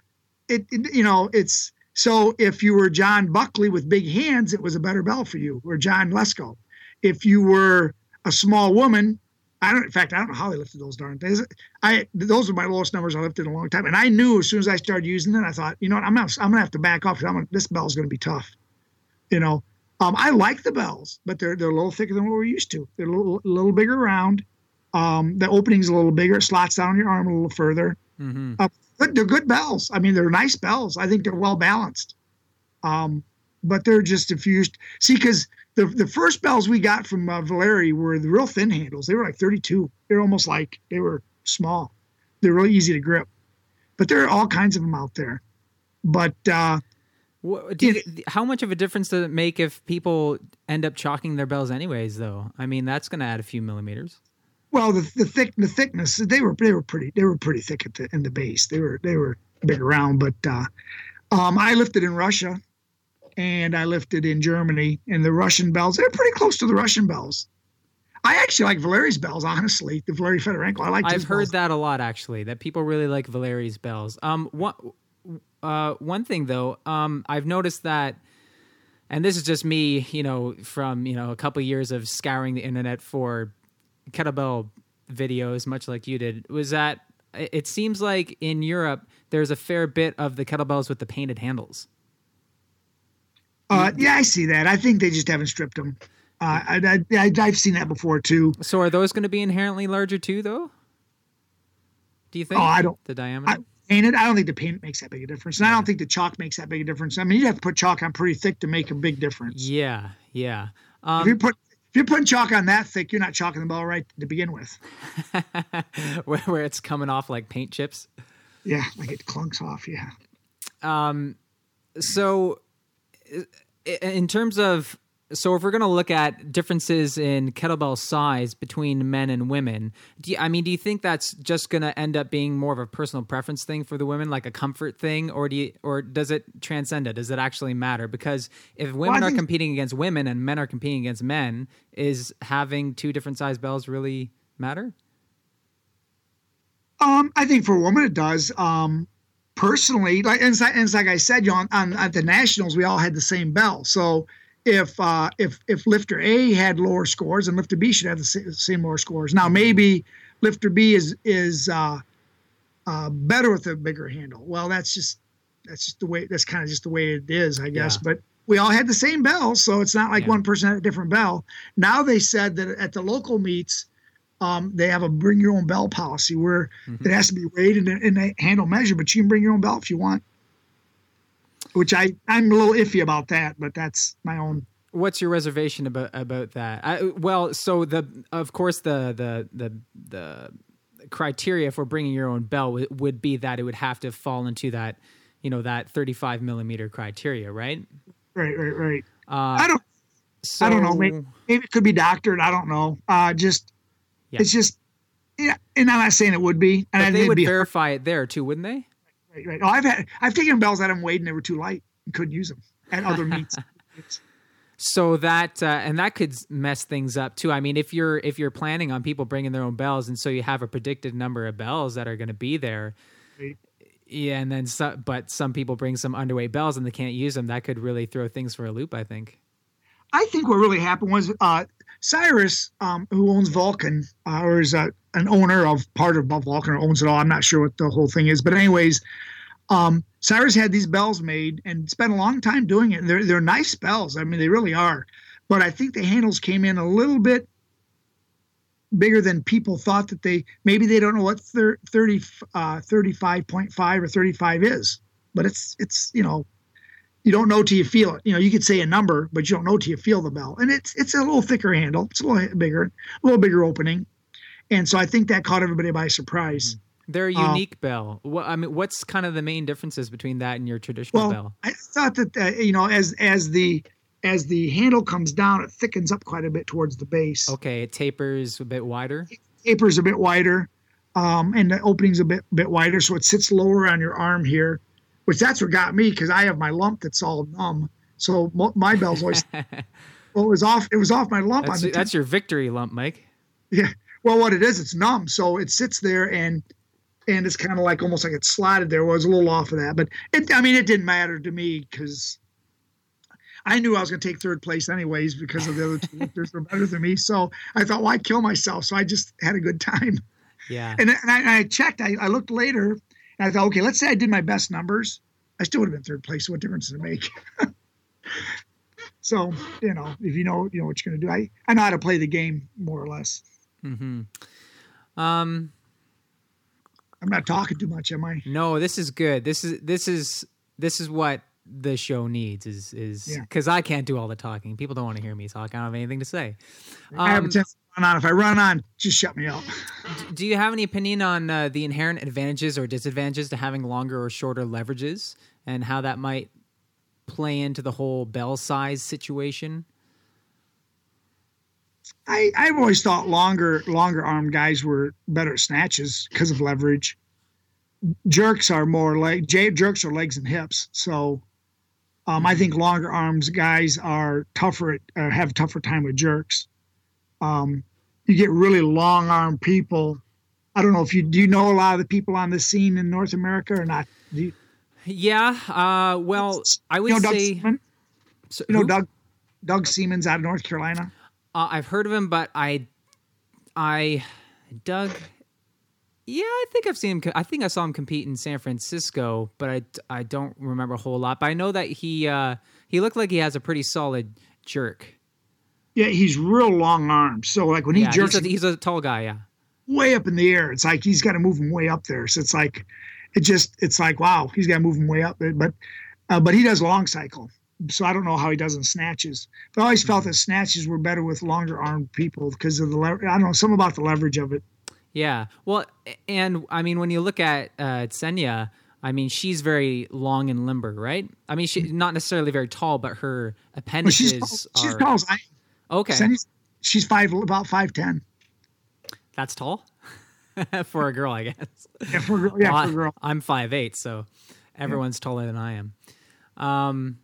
it, it you know it's so if you were John Buckley with big hands, it was a better bell for you, or John Lesko. If you were a small woman, I don't. In fact, I don't know how they lifted those darn things. I those are my lowest numbers I lifted in a long time, and I knew as soon as I started using it, I thought, you know what, I'm not, I'm gonna have to back off. I'm gonna, this bell's gonna be tough. You know, um, I like the bells, but they're they're a little thicker than what we're used to. They're a little, a little bigger round. Um, the opening's a little bigger. It slots down your arm a little further. Mm-hmm. Uh, but they're good bells. I mean, they're nice bells. I think they're well balanced. Um, but they're just diffused. See, because the the first bells we got from uh, Valeri were the real thin handles. They were like 32. They're almost like they were small. They're really easy to grip. But there are all kinds of them out there. But uh, What, do you, how much of a difference does it make if people end up chalking their bells anyways? Though, I mean, that's going to add a few millimeters. well, the the thick the thickness they were they were pretty they were pretty thick at the in the base. They were they were big around. But uh, um, I lifted in Russia, and I lifted in Germany, and the Russian bells they're pretty close to the Russian bells. I actually like Valeri's bells, honestly. The Valeri Fedorenko. I like. I've heard that a lot actually. That people really like Valeri's bells. Um, one, uh, one thing though, um, I've noticed that, and this is just me, you know, from you know a couple years of scouring the internet for kettlebell videos, much like you did, was that it seems like in Europe there's a fair bit of the kettlebells with the painted handles. Uh, yeah, I see that. I think they just haven't stripped them. Uh, I, I, I, have seen that before too. So are those going to be inherently larger too, though? Do you think? Oh, I don't. The diameter. I, painted. I don't think the paint makes that big a difference, and I don't think the chalk makes that big a difference. I mean, you have to put chalk on pretty thick to make a big difference. Yeah, yeah. if Um, you put if you're putting chalk on that thick, you're not chalking the ball right to begin with. where, where it's coming off like paint chips. Yeah, like it clunks off. Yeah. Um, so, in terms of so if we're going to look at differences in kettlebell size between men and women, do you, I mean, do you think that's just going to end up being more of a personal preference thing for the women, like a comfort thing, or do you, or does it transcend it? Does it actually matter? Because if women I are think- competing against women and men are competing against men, is having two different size bells really matter? Um, I think for a woman it does. Um, personally, like and, it's like- and it's like I said, you know, on, on at the nationals we all had the same bell. So if uh, if if lifter A had lower scores, and lifter B should have the sa- same lower scores. Now maybe lifter B is is uh, uh, better with a bigger handle. Well, that's just that's just the way. That's kind of just the way it is, I guess. Yeah. But we all had the same bell, so it's not like Yeah. one person had a different bell. Now they said that at the local meets, um, they have a bring your own bell policy where Mm-hmm. it has to be weighed and, and handle measure, but you can bring your own bell if you want. Which I I'm a little iffy about that, but that's my own. What's your reservation about about that? I, well, so the of course the the the the criteria for bringing your own bell would, would be that it would have to fall into that you know that 35 millimeter criteria, right? Right, right, right. Uh, I don't so, I don't know. Maybe, maybe it could be doctored. I don't know. Uh, just Yeah. it's just yeah. And I'm not saying it would be. And I they would verify it there too, wouldn't they? right, right. Oh, I've had I've taken bells out of them weighed and they were too light and couldn't use them at other meets. So that uh, and that could mess things up too. I mean, if you're if you're planning on people bringing their own bells, and so you have a predicted number of bells that are going to be there, Right. yeah, and then so, but some people bring some underweight bells and they can't use them. That could really throw things for a loop. I think. I think what really happened was uh, Cyrus, um, who owns Vulcan, uh, or is uh, an owner of part of Vulcan, or owns it all. I'm not sure what the whole thing is, but anyways, um, Cyrus had these bells made and spent a long time doing it. They're they're nice bells. I mean, they really are. But I think the handles came in a little bit bigger than people thought that they maybe they don't know what thir- 30 uh 35.5 or 35 is but it's it's you know you don't know till you feel it. You know, you could say a number, but you don't know till you feel the bell. And it's it's a little thicker handle. It's a little bigger, a little bigger opening. And so I think that caught everybody by surprise They're a Um, unique bell. What I mean, what's kind of the main differences between that and your traditional Well, bell? I thought that uh, you know as as the as the handle comes down, it thickens up quite a bit towards the base. Okay, it tapers a bit wider. Taper's a bit wider, um, and the opening's a bit bit wider, so it sits lower on your arm here, which that's what got me because I have my lump that's all numb. So my bell's always well, it was off. It was off my lump That's, that's your victory lump, Mike. Yeah. Well, what it is, it's numb, so it sits there and and it's kind of like almost like it's slotted there. Well, it was a little off of that, but it. I mean, it didn't matter to me because I knew I was going to take third place anyways because of the other two lifters were better than me. So I thought, why kill myself? So I just had a good time. Yeah. And, and I, I checked. I, I looked later, and I thought, okay, let's say I did my best numbers. I still would have been third place. What difference does it make? so you know, if you know, you know what you're going to do. I I know how to play the game more or less. hmm Um. I'm not talking too much, am I? No, this is good. This is this is this is what the show needs. Is is Yeah. because I can't do all the talking. People don't want to hear me talk. I don't have anything to say. I have a Um, tendency run on. If I run on, just shut me up. do you have any opinion on uh, the inherent advantages or disadvantages to having longer or shorter leverages, and how that might play into the whole bell size situation? I, I've always thought longer longer arm guys were better at snatches because of leverage. Jerks are more like j- jerks are legs and hips. So um, I think longer arms guys are tougher at uh, have a tougher time with jerks. Um, you get really long arm people. I don't know if you do you know a lot of the people on the scene in North America or not. Do you, Yeah. Uh, well, I would you know Doug say. Seaman? so- You know who? Doug Doug Siemens out of North Carolina. Uh, I've heard of him, but I, I, Doug. Yeah, I think I've seen him. I think I saw him compete in San Francisco, but I, I don't remember a whole lot. But I know that he uh, he looked like he has a pretty solid jerk. Yeah, he's real long arms. So like when he yeah, jerks he's a, he's a tall guy. Yeah, way up in the air. It's like he's got to move him way up there. So it's like, it just, it's like, wow, he's got to move him way up there. But, uh, but he does long cycle. So I don't know how he does in snatches. But I always felt that snatches were better with longer armed people because of the, lever- I don't know, some about the leverage of it. yeah. Well, and I mean, when you look at uh, Ksenia, I mean, she's very long and limber, right? I mean, she's not necessarily very tall, but her appendages she's, she's are tall as I okay. Sandy's- She's five, about 5'10. That's tall for a girl, I guess. Yeah, for. Yeah, Well, for a girl. I, am five eight, so everyone's taller than I am. Um,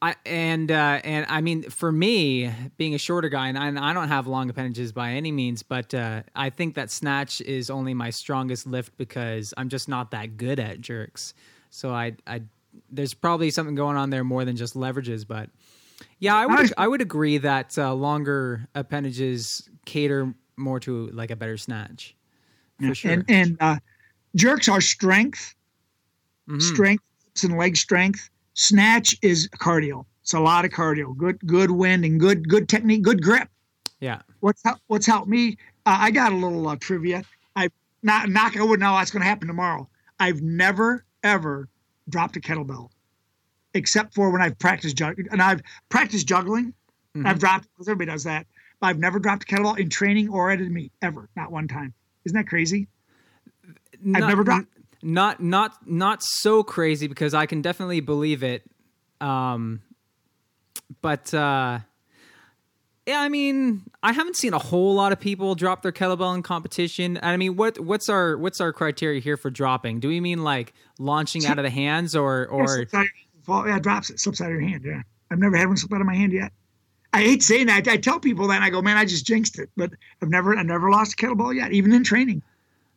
I and uh, and I mean, for me, being a shorter guy, and I, and I don't have long appendages by any means, but uh, I think that snatch is only my strongest lift because I'm just not that good at jerks. So I, I there's probably something going on there more than just leverages, but yeah, I would I would agree that uh, longer appendages cater more to like a better snatch. For sure. And, and uh, jerks are strength, Mhm. strength and leg strength. Snatch is cardio. It's a lot of cardio. Good, good wind and good, good technique, good grip. Yeah. What's help, what's helped me? Uh, I got a little uh, trivia. I not knock. I wouldn't know what's going to happen tomorrow. I've never ever dropped a kettlebell, except for when I've practiced juggling. And I've practiced juggling. Mhm. I've dropped because everybody does that. But I've never dropped a kettlebell in training or at a meet ever. Not one time. Isn't that crazy? not, I've never dropped- Not not not so crazy because I can definitely believe it. Um, but uh, yeah, I mean, I haven't seen a whole lot of people drop their kettlebell in competition. And I mean, what what's our what's our criteria here for dropping? Do we mean like launching out of the hands or or out- fall, yeah, drops it, slips out of your hand. Yeah, I've never had one slip out of my hand yet. I hate saying that. I tell people that, and I go, "Man, I just jinxed it." But I've never, I never lost a kettlebell yet, even in training.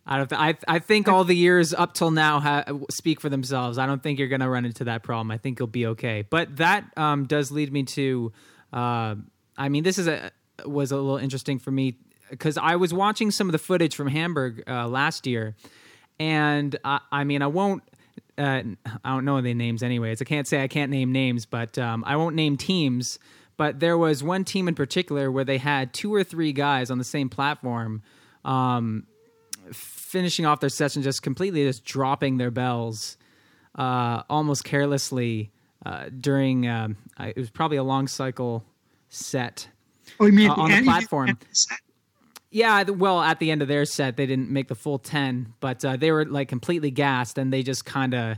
I don't. Th- I I think all the years up till now ha- speak for themselves. I don't think you're going to run into that problem. I think you'll be okay. But that um, does lead me to. Uh, I mean, this is a was a little interesting for me because I was watching some of the footage from Hamburg uh, last year, and I, I mean, I won't. Uh, I don't know the names anyways. I can't say I can't name names, but um, I won't name teams. But there was one team in particular where they had two or three guys on the same platform. Um, finishing off their session just completely just dropping their bells uh, almost carelessly uh, during um, I- it was probably a long cycle set Oh, you mean Uh, on the end? You mean platform. Yeah, well, at the end of their set, they didn't make the full ten, but uh, they were like completely gassed, and they just kind of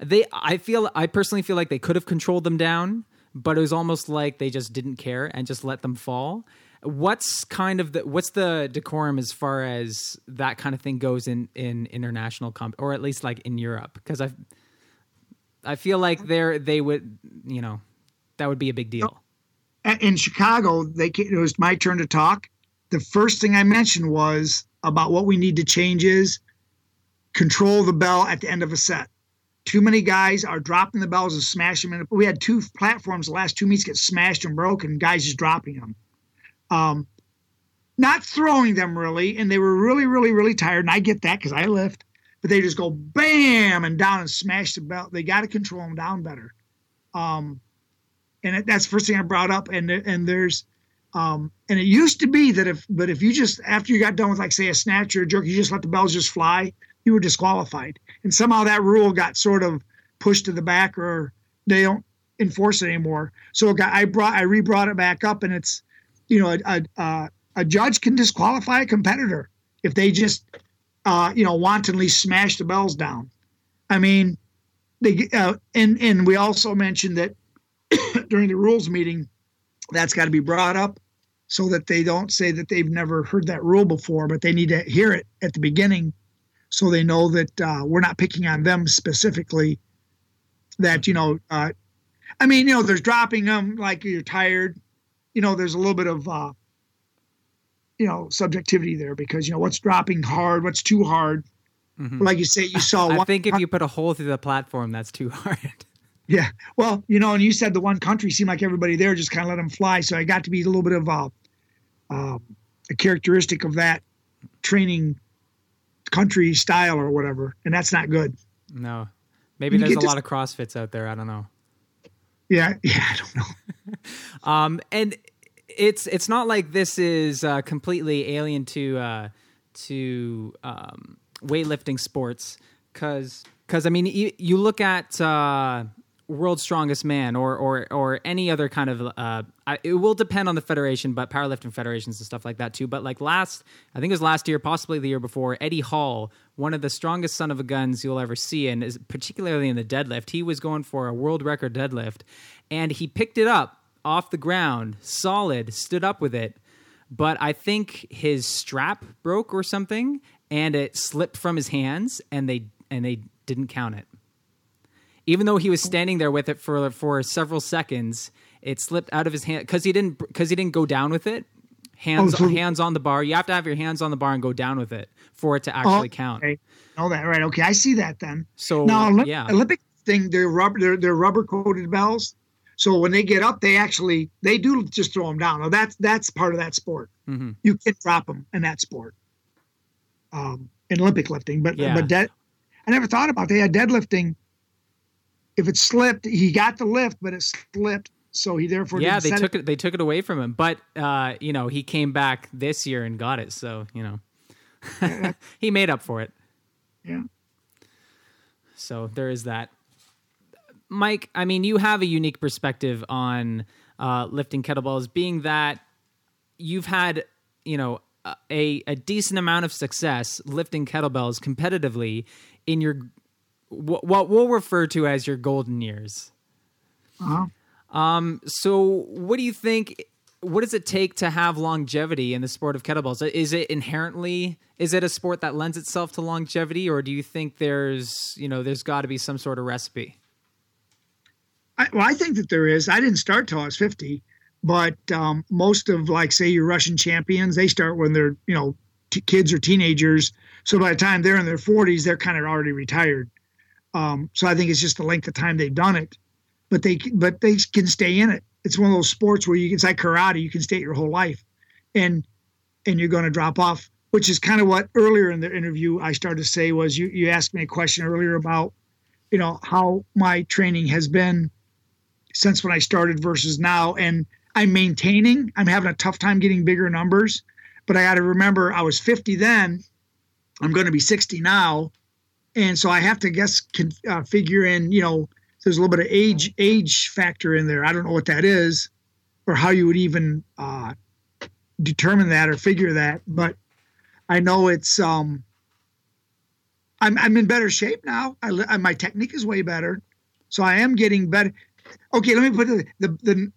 they. I feel I personally feel like they could have controlled them down, but it was almost like they just didn't care and just let them fall. What's kind of the what's the decorum as far as that kind of thing goes in in international comp or at least like in Europe? Because I I feel like they're they would you know that would be a big deal. In Chicago, they it was my turn to talk. The first thing I mentioned was about what we need to change is control the bell at the end of a set. Too many guys are dropping the bells and smashing them. We had two platforms the last two meets get smashed and broken. Guys just dropping them, um, not throwing them really, and they were really, really, really tired. And I get that because I lift, but they just go bam and down and smash the bell. They got to control them down better. Um, and that's the first thing I brought up. And and there's um, and it used to be that if but if you just after you got done with like say a snatch or a jerk, you just let the bells just fly, you were disqualified. And somehow that rule got sort of pushed to the back, or they don't enforce it anymore. So got, I brought I re-brought it back up, and it's you know a a, a, a judge can disqualify a competitor if they just uh, you know wantonly smash the bells down. I mean, they uh, and and we also mentioned that during the rules meeting, that's got to be brought up so that they don't say that they've never heard that rule before, but they need to hear it at the beginning so they know that uh, we're not picking on them specifically. That, you know, uh, I mean, you know, there's dropping them like you're tired. You know, there's a little bit of, uh, you know, subjectivity there because, you know, what's dropping hard, what's too hard. Mhm. Like you say, you saw I think if you put a hole through the platform, that's too hard. Yeah. Well, you know, and you said the one country seemed like everybody there just kind of let them fly. So I got to be a little bit of a, um, a characteristic of that training country style or whatever. And that's not good. No. Maybe You there's a to- lot of CrossFits out there. I don't know. Yeah. Yeah. I don't know. Um, and it's it's not like this is uh, completely alien to uh, to um, weightlifting sports because, because I mean you, you look at uh, World's Strongest Man or or or any other kind of uh, I, it will depend on the federation, but powerlifting federations and stuff like that too. But like last, I think it was last year, possibly the year before, Eddie Hall, one of the strongest son of a guns you'll ever see, and is particularly in the deadlift, he was going for a world record deadlift, and he picked it up off the ground, solid, stood up with it. But I think his strap broke or something, and it slipped from his hands, and they and they didn't count it. Even though he was standing there with it for for several seconds, it slipped out of his hand because he didn't because he didn't go down with it. Hands Oh, so- hands on the bar. You have to have your hands on the bar and go down with it for it to actually count. Okay. Know that. Right. Okay. I see that then. So now, Olymp- yeah, Olympic thing, they're rubber, they're, they're rubber coated bells. So when they get up, they actually, they do just throw them down. Now that's, that's part of that sport. Mhm. You can drop them in that sport. Um, in Olympic lifting, but, Yeah. but dead, I never thought about they had deadlifting. If it slipped, he got the lift, but it slipped. So he therefore yeah, didn't they took it. They took it away from him, but uh, you know he came back this year and got it. So you know he made up for it. Yeah. So there is that. Mike, I mean, you have a unique perspective on uh, lifting kettlebells, being that you've had, you know, a, a decent amount of success lifting kettlebells competitively in your wh- what we'll refer to as your golden years. Uh-huh. Um, so what do you think? What does it take to have longevity in the sport of kettlebells? Is it inherently is it a sport that lends itself to longevity, or do you think there's you know there's got to be some sort of recipe? I, well, I think that there is. I didn't start till I was 50, but um, most of, like, say, your Russian champions, they start when they're, you know, t- kids or teenagers. So by the time they're in their 40s, they're kind of already retired. Um, so I think it's just the length of time they've done it, but they but they can stay in it. It's one of those sports where you it's like karate, you can stay it your whole life, and and you're going to drop off. Which is kind of what earlier in the interview I started to say was you you asked me a question earlier about you know how my training has been since when I started versus now. And I'm maintaining, I'm having a tough time getting bigger numbers, but I got to remember I was 50 then. I'm going to be 60 now. And so I have to guess, can, uh, figure in, you know, there's a little bit of age, age factor in there. I don't know what that is or how you would even, uh, determine that or figure that, but I know it's um. I'm I'm in better shape now. I, li- my technique is way better, so I am getting better. Okay, let me put it the the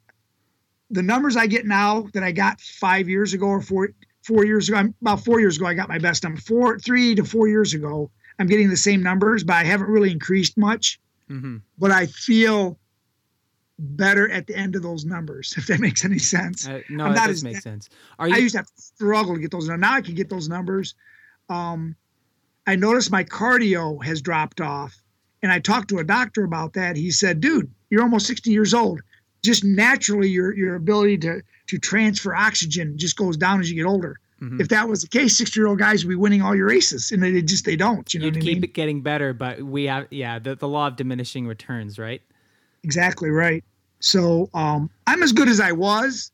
the numbers I get now that I got five years ago or four four years ago. I'm about four years ago. I got my best number. Four three to four years ago, I'm getting the same numbers, but I haven't really increased much. Mm-hmm. But I feel better at the end of those numbers, if that makes any sense. Uh, no, I'm that does make sense. Are I used to have to struggle to get those. Numbers? Now I can get those numbers. Um, I noticed my cardio has dropped off, and I talked to a doctor about that. He said, "Dude, you're almost 60 years old. Just naturally, your your ability to to transfer oxygen just goes down as you get older. Mhm. If that was the case, 60 year old guys would be winning all your races, and they just they don't. You know You'd what I keep mean? it getting better, but we have yeah the, the law of diminishing returns, right? Exactly right. So um, I'm as good as I was.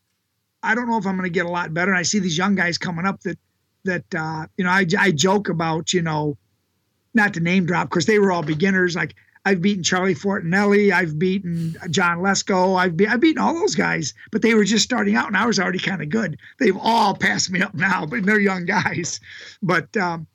I don't know if I'm going to get a lot better. And I see these young guys coming up that that uh, you know I, I joke about you know not to name drop because they were all beginners. Like I've beaten Charlie Fortinelli, I've beaten John Lesko, I've be, I've beaten all those guys, but they were just starting out, and I was already kind of good. They've all passed me up now, but they're young guys. But um,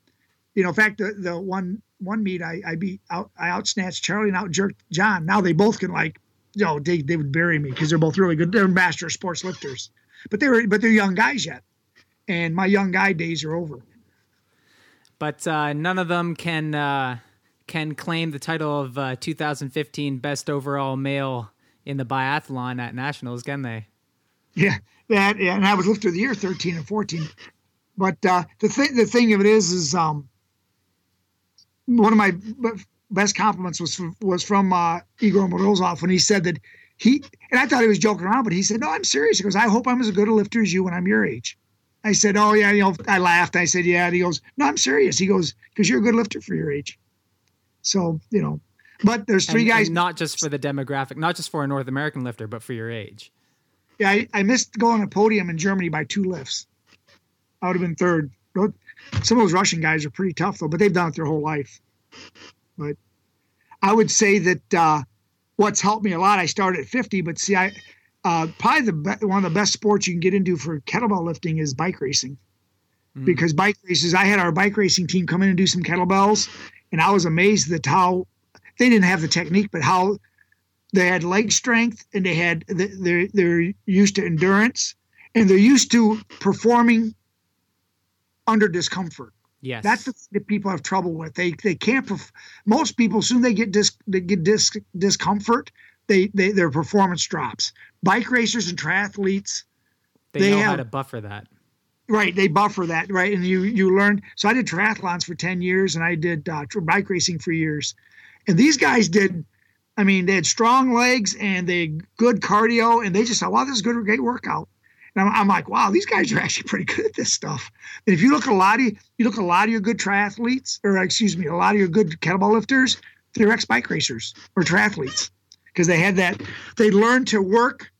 you know, in fact, the the one one meet I, I beat out I outsnatched Charlie and outjerked John. Now they both can like you know they, they would bury me because they're both really good. They're master sports lifters, but they were but they're young guys yet, and my young guy days are over. But uh, none of them can uh, can claim the title of uh, 2015 best overall male in the biathlon at nationals, can they? Yeah, that yeah, and I was lifter of the year, thirteen and fourteen. But uh, the thing the thing of it is is um one of my best compliments was from, was from uh, Igor Morozov when he said that he and I thought he was joking around, but he said, "No, I'm serious." He goes, "I hope I'm as good a lifter as you when I'm your age." I said, "Oh yeah," you know. I laughed. I said, "Yeah." And he goes, "No, I'm serious." He goes, "Because you're a good lifter for your age." So you know, but there's three And- guys. and not just for the demographic, not just for a North American lifter, but for your age. Yeah, I, I missed going a podium in Germany by two lifts. I would have been third. Some of those Russian guys are pretty tough though, but they've done it their whole life. But I would say that uh, what's helped me a lot. I started at 50, but see, I uh, probably the be- one of the best sports you can get into for kettlebell lifting is bike racing, Mhm. because bike races. I had our bike racing team come in and do some kettlebells, and I was amazed at how they didn't have the technique, but how they had leg strength and they had they're they're used to endurance and they're used to performing under discomfort. Yes, That's the thing that people have trouble with. They they can't. Perf- most people soon they get dis they get dis discomfort. They, they their performance drops. Bike racers and triathletes, they, they know how have- to buffer that. Right? They buffer that, right? And you you learn. So I did triathlons for ten years, and I did uh, bike racing for years. And these guys did. I mean, they had strong legs and they good cardio, and they just thought, "Wow, this is a good, great workout." And I'm, I'm like, "Wow, these guys are actually pretty good at this stuff." And if you look a lot of you, look a lot of your good triathletes, or excuse me, a lot of your good kettlebell lifters, they're ex bike racers or triathletes because they had that. They learned to work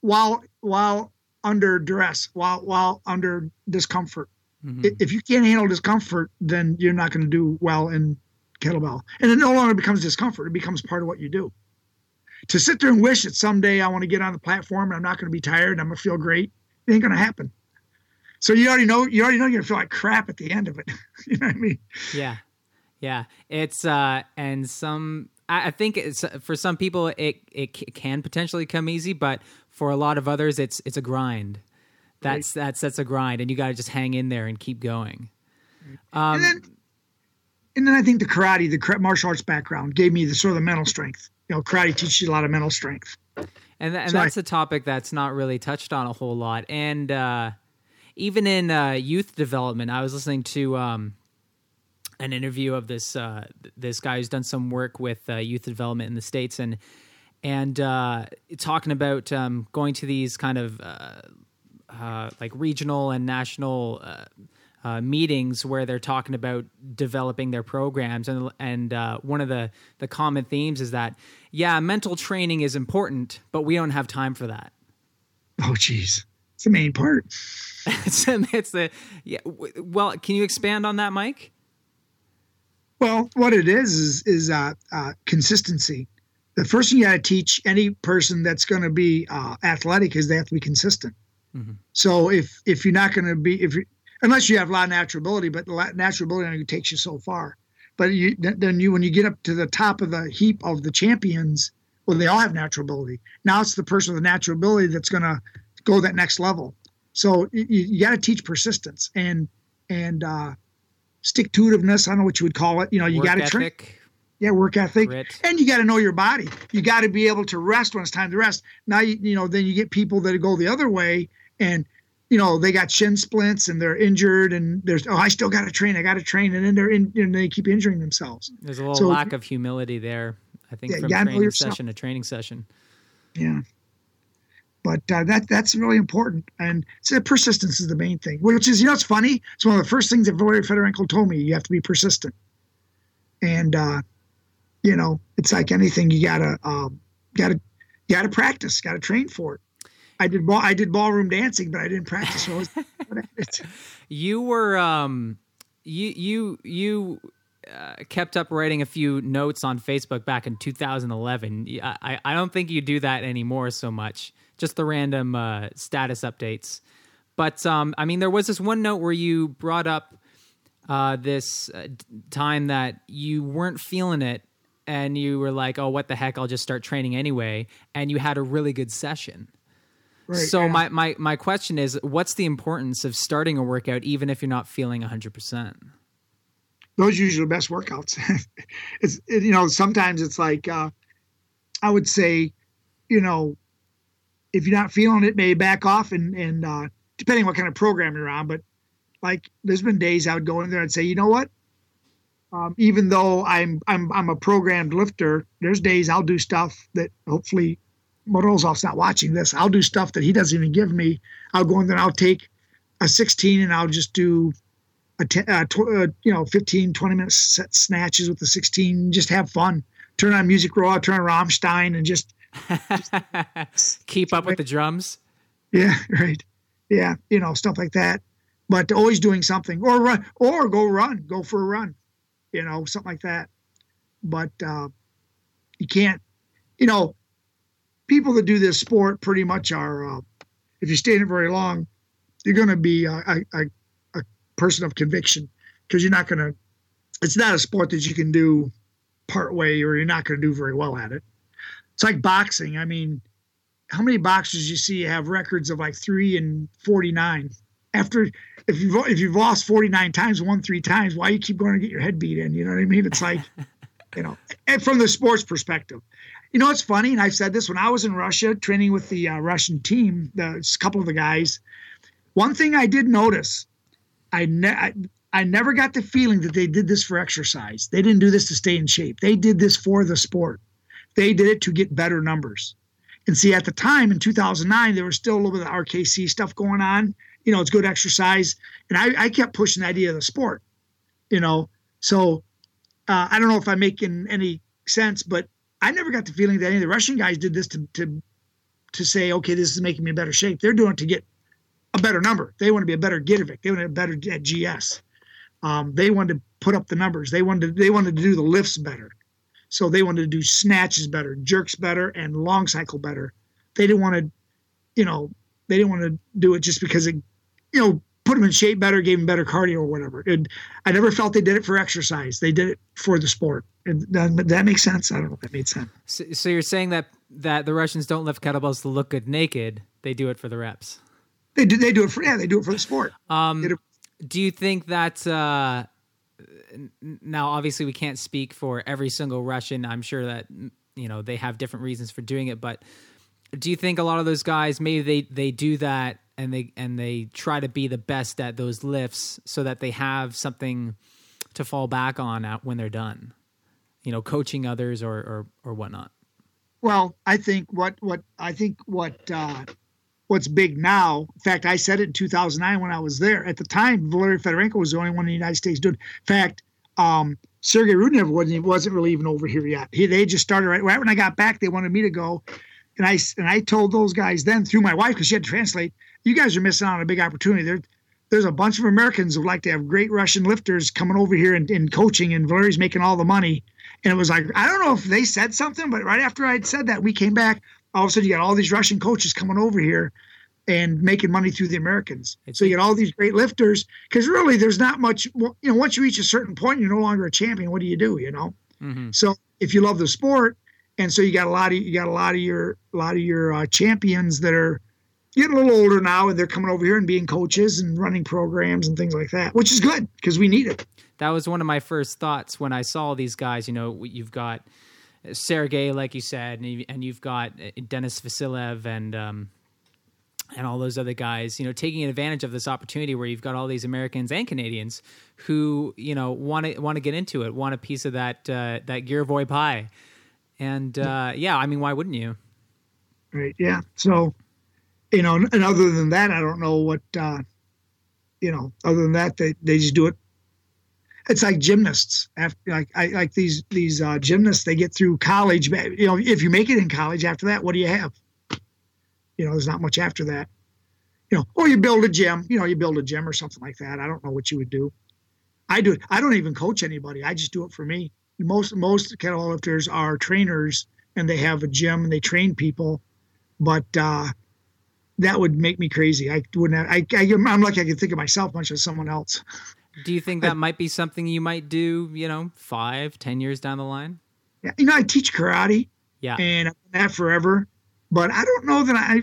while while under duress, while while under discomfort Mhm. if you can't handle discomfort, then you're not going to do well in kettlebell. And it no longer becomes discomfort; it becomes part of what you do. To sit there and wish that someday I want to get on the platform and I'm not going to be tired and I'm going to feel great, it ain't going to happen. So you already know you already know you're going to feel like crap at the end of it. you know what I mean? Yeah, yeah. It's uh, and some. I I think it's for some people it it c- can potentially come easy, but for a lot of others, it's it's a grind. That's that's that's a grind, and you got to just hang in there and keep going. Um, and then and then I think the karate, the martial arts background, gave me the sort of the mental strength. You know, karate teaches you a lot of mental strength. and, th- and that's a topic that's not really touched on a whole lot. And uh, even in uh, youth development, I was listening to um, an interview of this uh, this guy who's done some work with uh, youth development in the states, and and uh, talking about um, going to these kind of uh, uh, like regional and national. Uh, uh, meetings where they're talking about developing their programs, and and uh, one of the the common themes is that yeah, mental training is important, but we don't have time for that. Oh, geez, it's the main part. it's, it's the yeah. w- Well, can you expand on that, Mike? Well, what it is is is uh, uh, consistency. The first thing you got to teach any person that's going to be uh, athletic is they have to be consistent. So if if you're not going to be if you unless you have a lot of natural ability, but the natural ability only takes you so far. But you then you when you get up to the top of the heap of the champions, well, they all have natural ability. Now it's the person with the natural ability that's going to go that next level. So you, you got to teach persistence and and uh, stick to itiveness. I don't know what you would call it. You know, you got to train. Yeah, work ethic, Grit. and you got to know your body. You got to be able to rest when it's time to rest. Now you you know then you get people that go the other way, and you know they got shin splints and they're injured, and there's oh I still got to train, I got to train, and then they're in and they keep injuring themselves. There's a little So- lack of humility there. I think Yeah, from training session to training session. Yeah. But uh, that that's really important, and so persistence is the main thing. Which is, you know, it's funny. It's one of the first things that Valery Fedorenko told me. You have to be persistent, and uh, you know, it's like anything. You gotta um, gotta gotta practice. Gotta train for it. I did ball. I did ballroom dancing, but I didn't practice. So I You were um you you you uh, kept up writing a few notes on Facebook back in 2011. I don't think you do that anymore so much. Just the random uh, status updates. But um I mean there was this one note where you brought up uh this uh, time that you weren't feeling it and you were like, "Oh, what the heck? I'll just start training anyway." And you had a really good session. right, so yeah. my, my my question is what's the importance of starting a workout even if you're not feeling 100% those are usually the best workouts. it's it, you know sometimes it's like uh, I would say, you know, if you're not feeling it, maybe back off and and uh, depending on what kind of program you're on. But like there's been days I would go in there and say, you know what, um, even though I'm I'm I'm a programmed lifter, there's days I'll do stuff that hopefully Morozov's not watching this. I'll do stuff that he doesn't even give me. I'll go in there and I'll take a 16 and I'll just do a ten, uh, tw- uh, you know 15 20 minute set snatches with the 16 just have fun. Turn on music raw turn on rammstein and just keep up with the drums. Yeah right. Yeah you know stuff like that. But always doing something or run or go run go for a run you know something like that. But uh, you can't you know people that do this sport pretty much are uh, if you stay in it very long you're going to be a, a, a, person of conviction because you're not going to it's not a sport that you can do part way or you're not going to do very well at it. It's like boxing. I mean how many boxers you see have records of like three and 49 after if you've if you've lost 49 times won three times why you keep going to get your head beat in you know what i mean it's like you know and from the sports perspective you know it's funny and i've said this when i was in russia training with the uh, russian team the a couple of the guys one thing i did notice I, ne- I I never got the feeling that they did this for exercise. They didn't do this to stay in shape. They did this for the sport. They did it to get better numbers. And see, at the time in 2009, there was still a little bit of RKC stuff going on. You know, it's good exercise, and I, I kept pushing the idea of the sport. You know, so uh, I don't know if I'm making any sense, but I never got the feeling that any of the Russian guys did this to to to say, okay, this is making me in better shape. They're doing it to get a better number. They want to be a better Girevik. They want to be better at GS. Um, they wanted to put up the numbers. They wanted to, they wanted to do the lifts better. So they wanted to do snatches better, jerks better, and long cycle better. They didn't want to, you know, they didn't want to do it just because it, you know, put them in shape better, gave them better cardio or whatever. And I never felt they did it for exercise. They did it for the sport. And that, that makes sense. I don't know if that made sense. so, so you're saying that that the russians don't lift kettlebells to look good naked they do it for the reps They do they do it for yeah they do it for the sport. um, It- do you think that uh, now obviously we can't speak for every single russian i'm sure that you know they have different reasons for doing it but do you think a lot of those guys maybe they they do that and they and they try to be the best at those lifts so that they have something to fall back on when they're done you know coaching others or or, or whatnot Well, I think what what I think what uh, what's big now. In fact, I said it in 2009 when I was there. At the time, Valery Fedorenko was the only one in the United States doing. In fact, um, Sergey Rudnev wasn't wasn't really even over here yet. He they just started right, right when I got back. They wanted me to go, and I and I told those guys then through my wife because she had to translate. You guys are missing out on a big opportunity. There, there's a bunch of Americans who like to have great Russian lifters coming over here and, and coaching, and Valery's making all the money. And it was like, I don't know if they said something, but right after I'd said that, we came back. All of a sudden, you got all these Russian coaches coming over here. and making money through the Americans. It's- so you get all these great lifters because really there's not much. You know, once you reach a certain point, you're no longer a champion. What do you do? You know. hmm So if you love the sport, and so you got a lot of you got a lot of your a lot of your uh, champions that are getting a little older now, and they're coming over here and being coaches and running programs and things like that, which is good because we need it. That was one of my first thoughts when I saw these guys. You know, you've got Sergey, like you said, and you- and you've got uh, Denis Vasilev and um, and all those other guys. You know, taking advantage of this opportunity where you've got all these Americans and Canadians who you know want to want to get into it, want a piece of that uh, that Girevoy pie. And uh, yeah, I mean, why wouldn't you? Right. Yeah. So, you know, and other than that, I don't know what, uh, you know, other than that, they, they just do it. It's like gymnasts. After like I like these these uh, gymnasts, they get through college. You know, if you make it in college after that, what do you have? You know, there's not much after that. You know, or you build a gym. You know, you build a gym or something like that. I don't know what you would do. I do. I don't even coach anybody. I just do it for me. Most most kettlebell lifters are trainers, and they have a gym and they train people but uh, that would make me crazy. I wouldn't. Have, I, I I'm lucky I can think of myself much as someone else. Do you think that might be something you might do? You know, five, ten years down the line. Yeah, you know, I teach karate Yeah. and I've done that forever, but I don't know that I.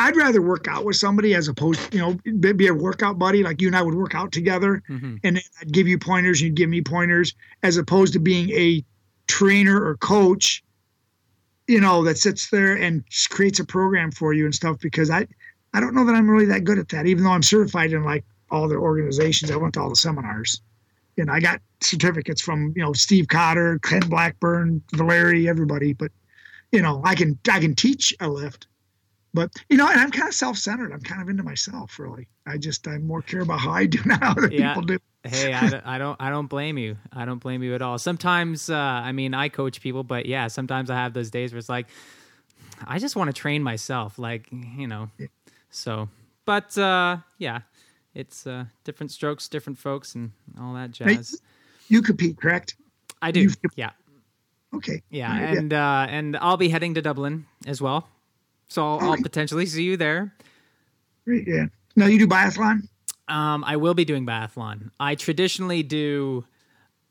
I'd rather work out with somebody as opposed, you know, be- a workout buddy like you and I would work out together, hmm and then I'd give you pointers, and you'd give me pointers, as opposed to being a trainer or coach, you know, that sits there and creates a program for you and stuff. Because I, I don't know that I'm really that good at that, even though I'm certified in like all the organizations. I went to all the seminars, and I got certificates from you know Steve Cotter, Ken Blackburn, Valeri, everybody. But you know, I can I can teach a lift. But you know, and I'm kind of self-centered. I'm kind of into myself, really. I just I more care about how I do now than Yeah. people do. Hey, I, don't- I don't I don't blame you. I don't blame you at all. Sometimes uh, I mean I coach people, but yeah, sometimes I have those days where it's like I just want to train myself, like you know. So, but uh, yeah, it's uh, different strokes, different folks, and all that jazz. You compete, correct? I do. you've- Yeah, Okay. yeah, and uh, and I'll be heading to Dublin as well, so I'll, I'll potentially see you there. Great, yeah. Now you do biathlon? Um, I will be doing biathlon. I traditionally do,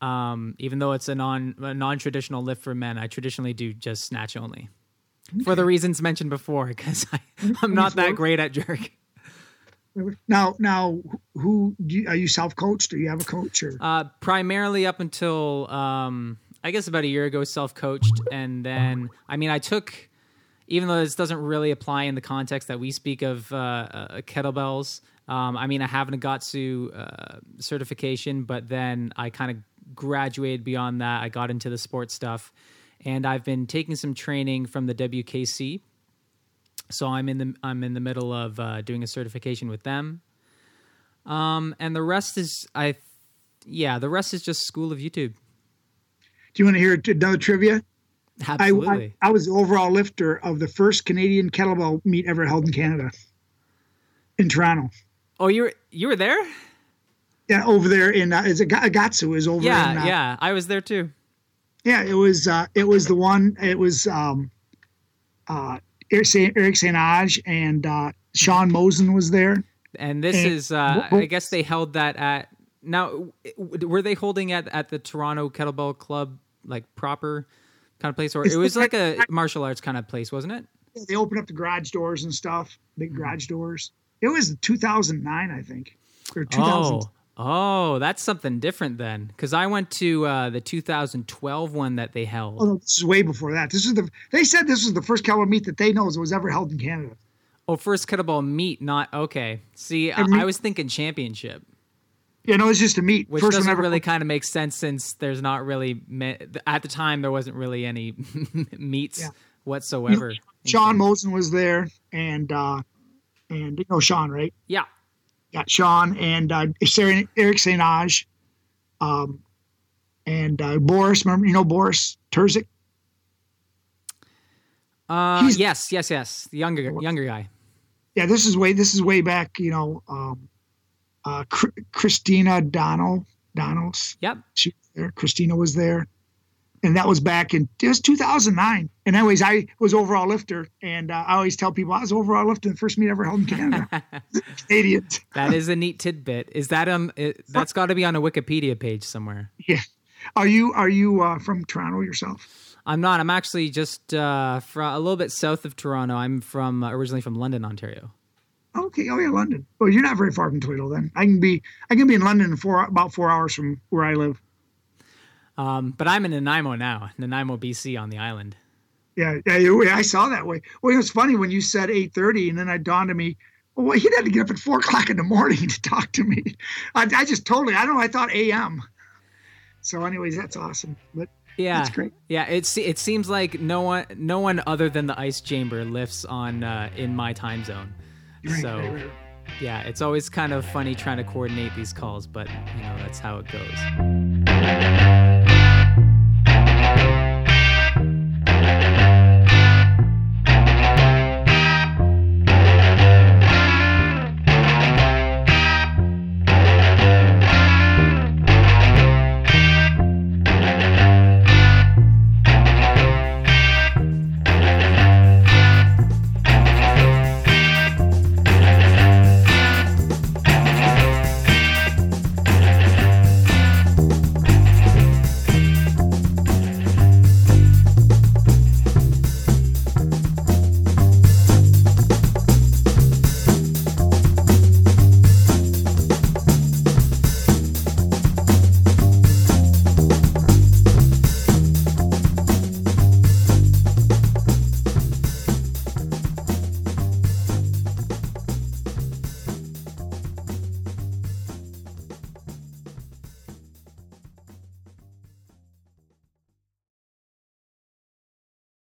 um, even though it's a non a non traditional lift for men. I traditionally do just snatch only, for the reasons mentioned before, because I'm not that great at jerk. Now, now, who do you, are you self-coached or you have a coach or? Uh, primarily up until um, I guess about a year ago, self coached, and then I mean I took, even though this doesn't really apply in the context that we speak of uh, uh, kettlebells. Um, I mean I have an Agatsu uh, certification, but then I kind of graduated beyond that. I got into the sports stuff, and I've been taking some training from the WKC. So I'm in the I'm in the middle of uh, doing a certification with them. Um, and the rest is I yeah, the rest is just school of YouTube. Do you want to hear another trivia? I, Absolutely. I, I was the overall lifter of the first Canadian kettlebell meet ever held in Canada, in Toronto. oh, you were you were there? Yeah, over there in uh, is it Agatsu is over Yeah, in uh, yeah. I was there too. yeah it was uh, it was the one it was um, uh, Eric Saint Age and uh, Shawn Mozen was there. And this And is uh I guess they held that at now were they holding at at the Toronto Kettlebell Club like proper kind of place or it was like- a martial arts kind of place, wasn't it? Yeah, they opened up the garage doors and stuff, Mm-hmm. big garage doors. It was 2009, I think, or 2000. Oh. Oh, that's something different then. Because I went to uh, the 2012 one that they held. Oh, this is way before that. This is the. They said this was the first kettlebell meet that they know was ever held in Canada. Oh, first kettlebell meet, not okay. See, I, I was thinking championship, Yeah, no, it's just a meet. which first doesn't ever. really kind of make sense since there's not really me- at the time there wasn't really any meets Yeah. whatsoever. in Shawn Canada. Mozen was there, and uh, and you know Shawn, right? Yeah. Yeah, Shawn and uh, Sarah, Eric Saint Age, um, and uh, Boris. Remember, you know Boris Terzik? Uh, He's- yes, yes, yes. The younger younger guy. Yeah, this is way. This is way back. You know, um, uh, Chr- Christina Donnell. Donnells. Yep. She was there. Christina was there. and that was back in it was 2009. And anyways, I was overall lifter, and uh, I always tell people I was overall lifter the first meet I ever held in Canada. Canadians. that is a neat tidbit. Is that um? It, that's got to be on a Wikipedia page somewhere. Yeah. Are you are you uh, from Toronto yourself? I'm not. I'm actually just uh, from a little bit south of Toronto. I'm from uh, originally from London, Ontario. Okay. Oh yeah, London. Well, you're not very far from Toledo then. I can be I can be in London in four about four hours from where I live. Um, but I'm in Nanaimo now, Nanaimo, BC, on the island. Yeah, yeah, yeah, I saw that way. Well, it was funny when you said eight thirty, and then it dawned on me. Well, he'd had to get up at four o'clock in the morning to talk to me. I, I just totally, I don't know, I thought a.m. So, anyways, that's awesome. But Yeah, That's great. Yeah, it's it seems like no one no one other than the ice chamber lifts on uh, in my time zone. Right, so right, right. yeah, it's always kind of funny trying to coordinate these calls, but you know that's how it goes.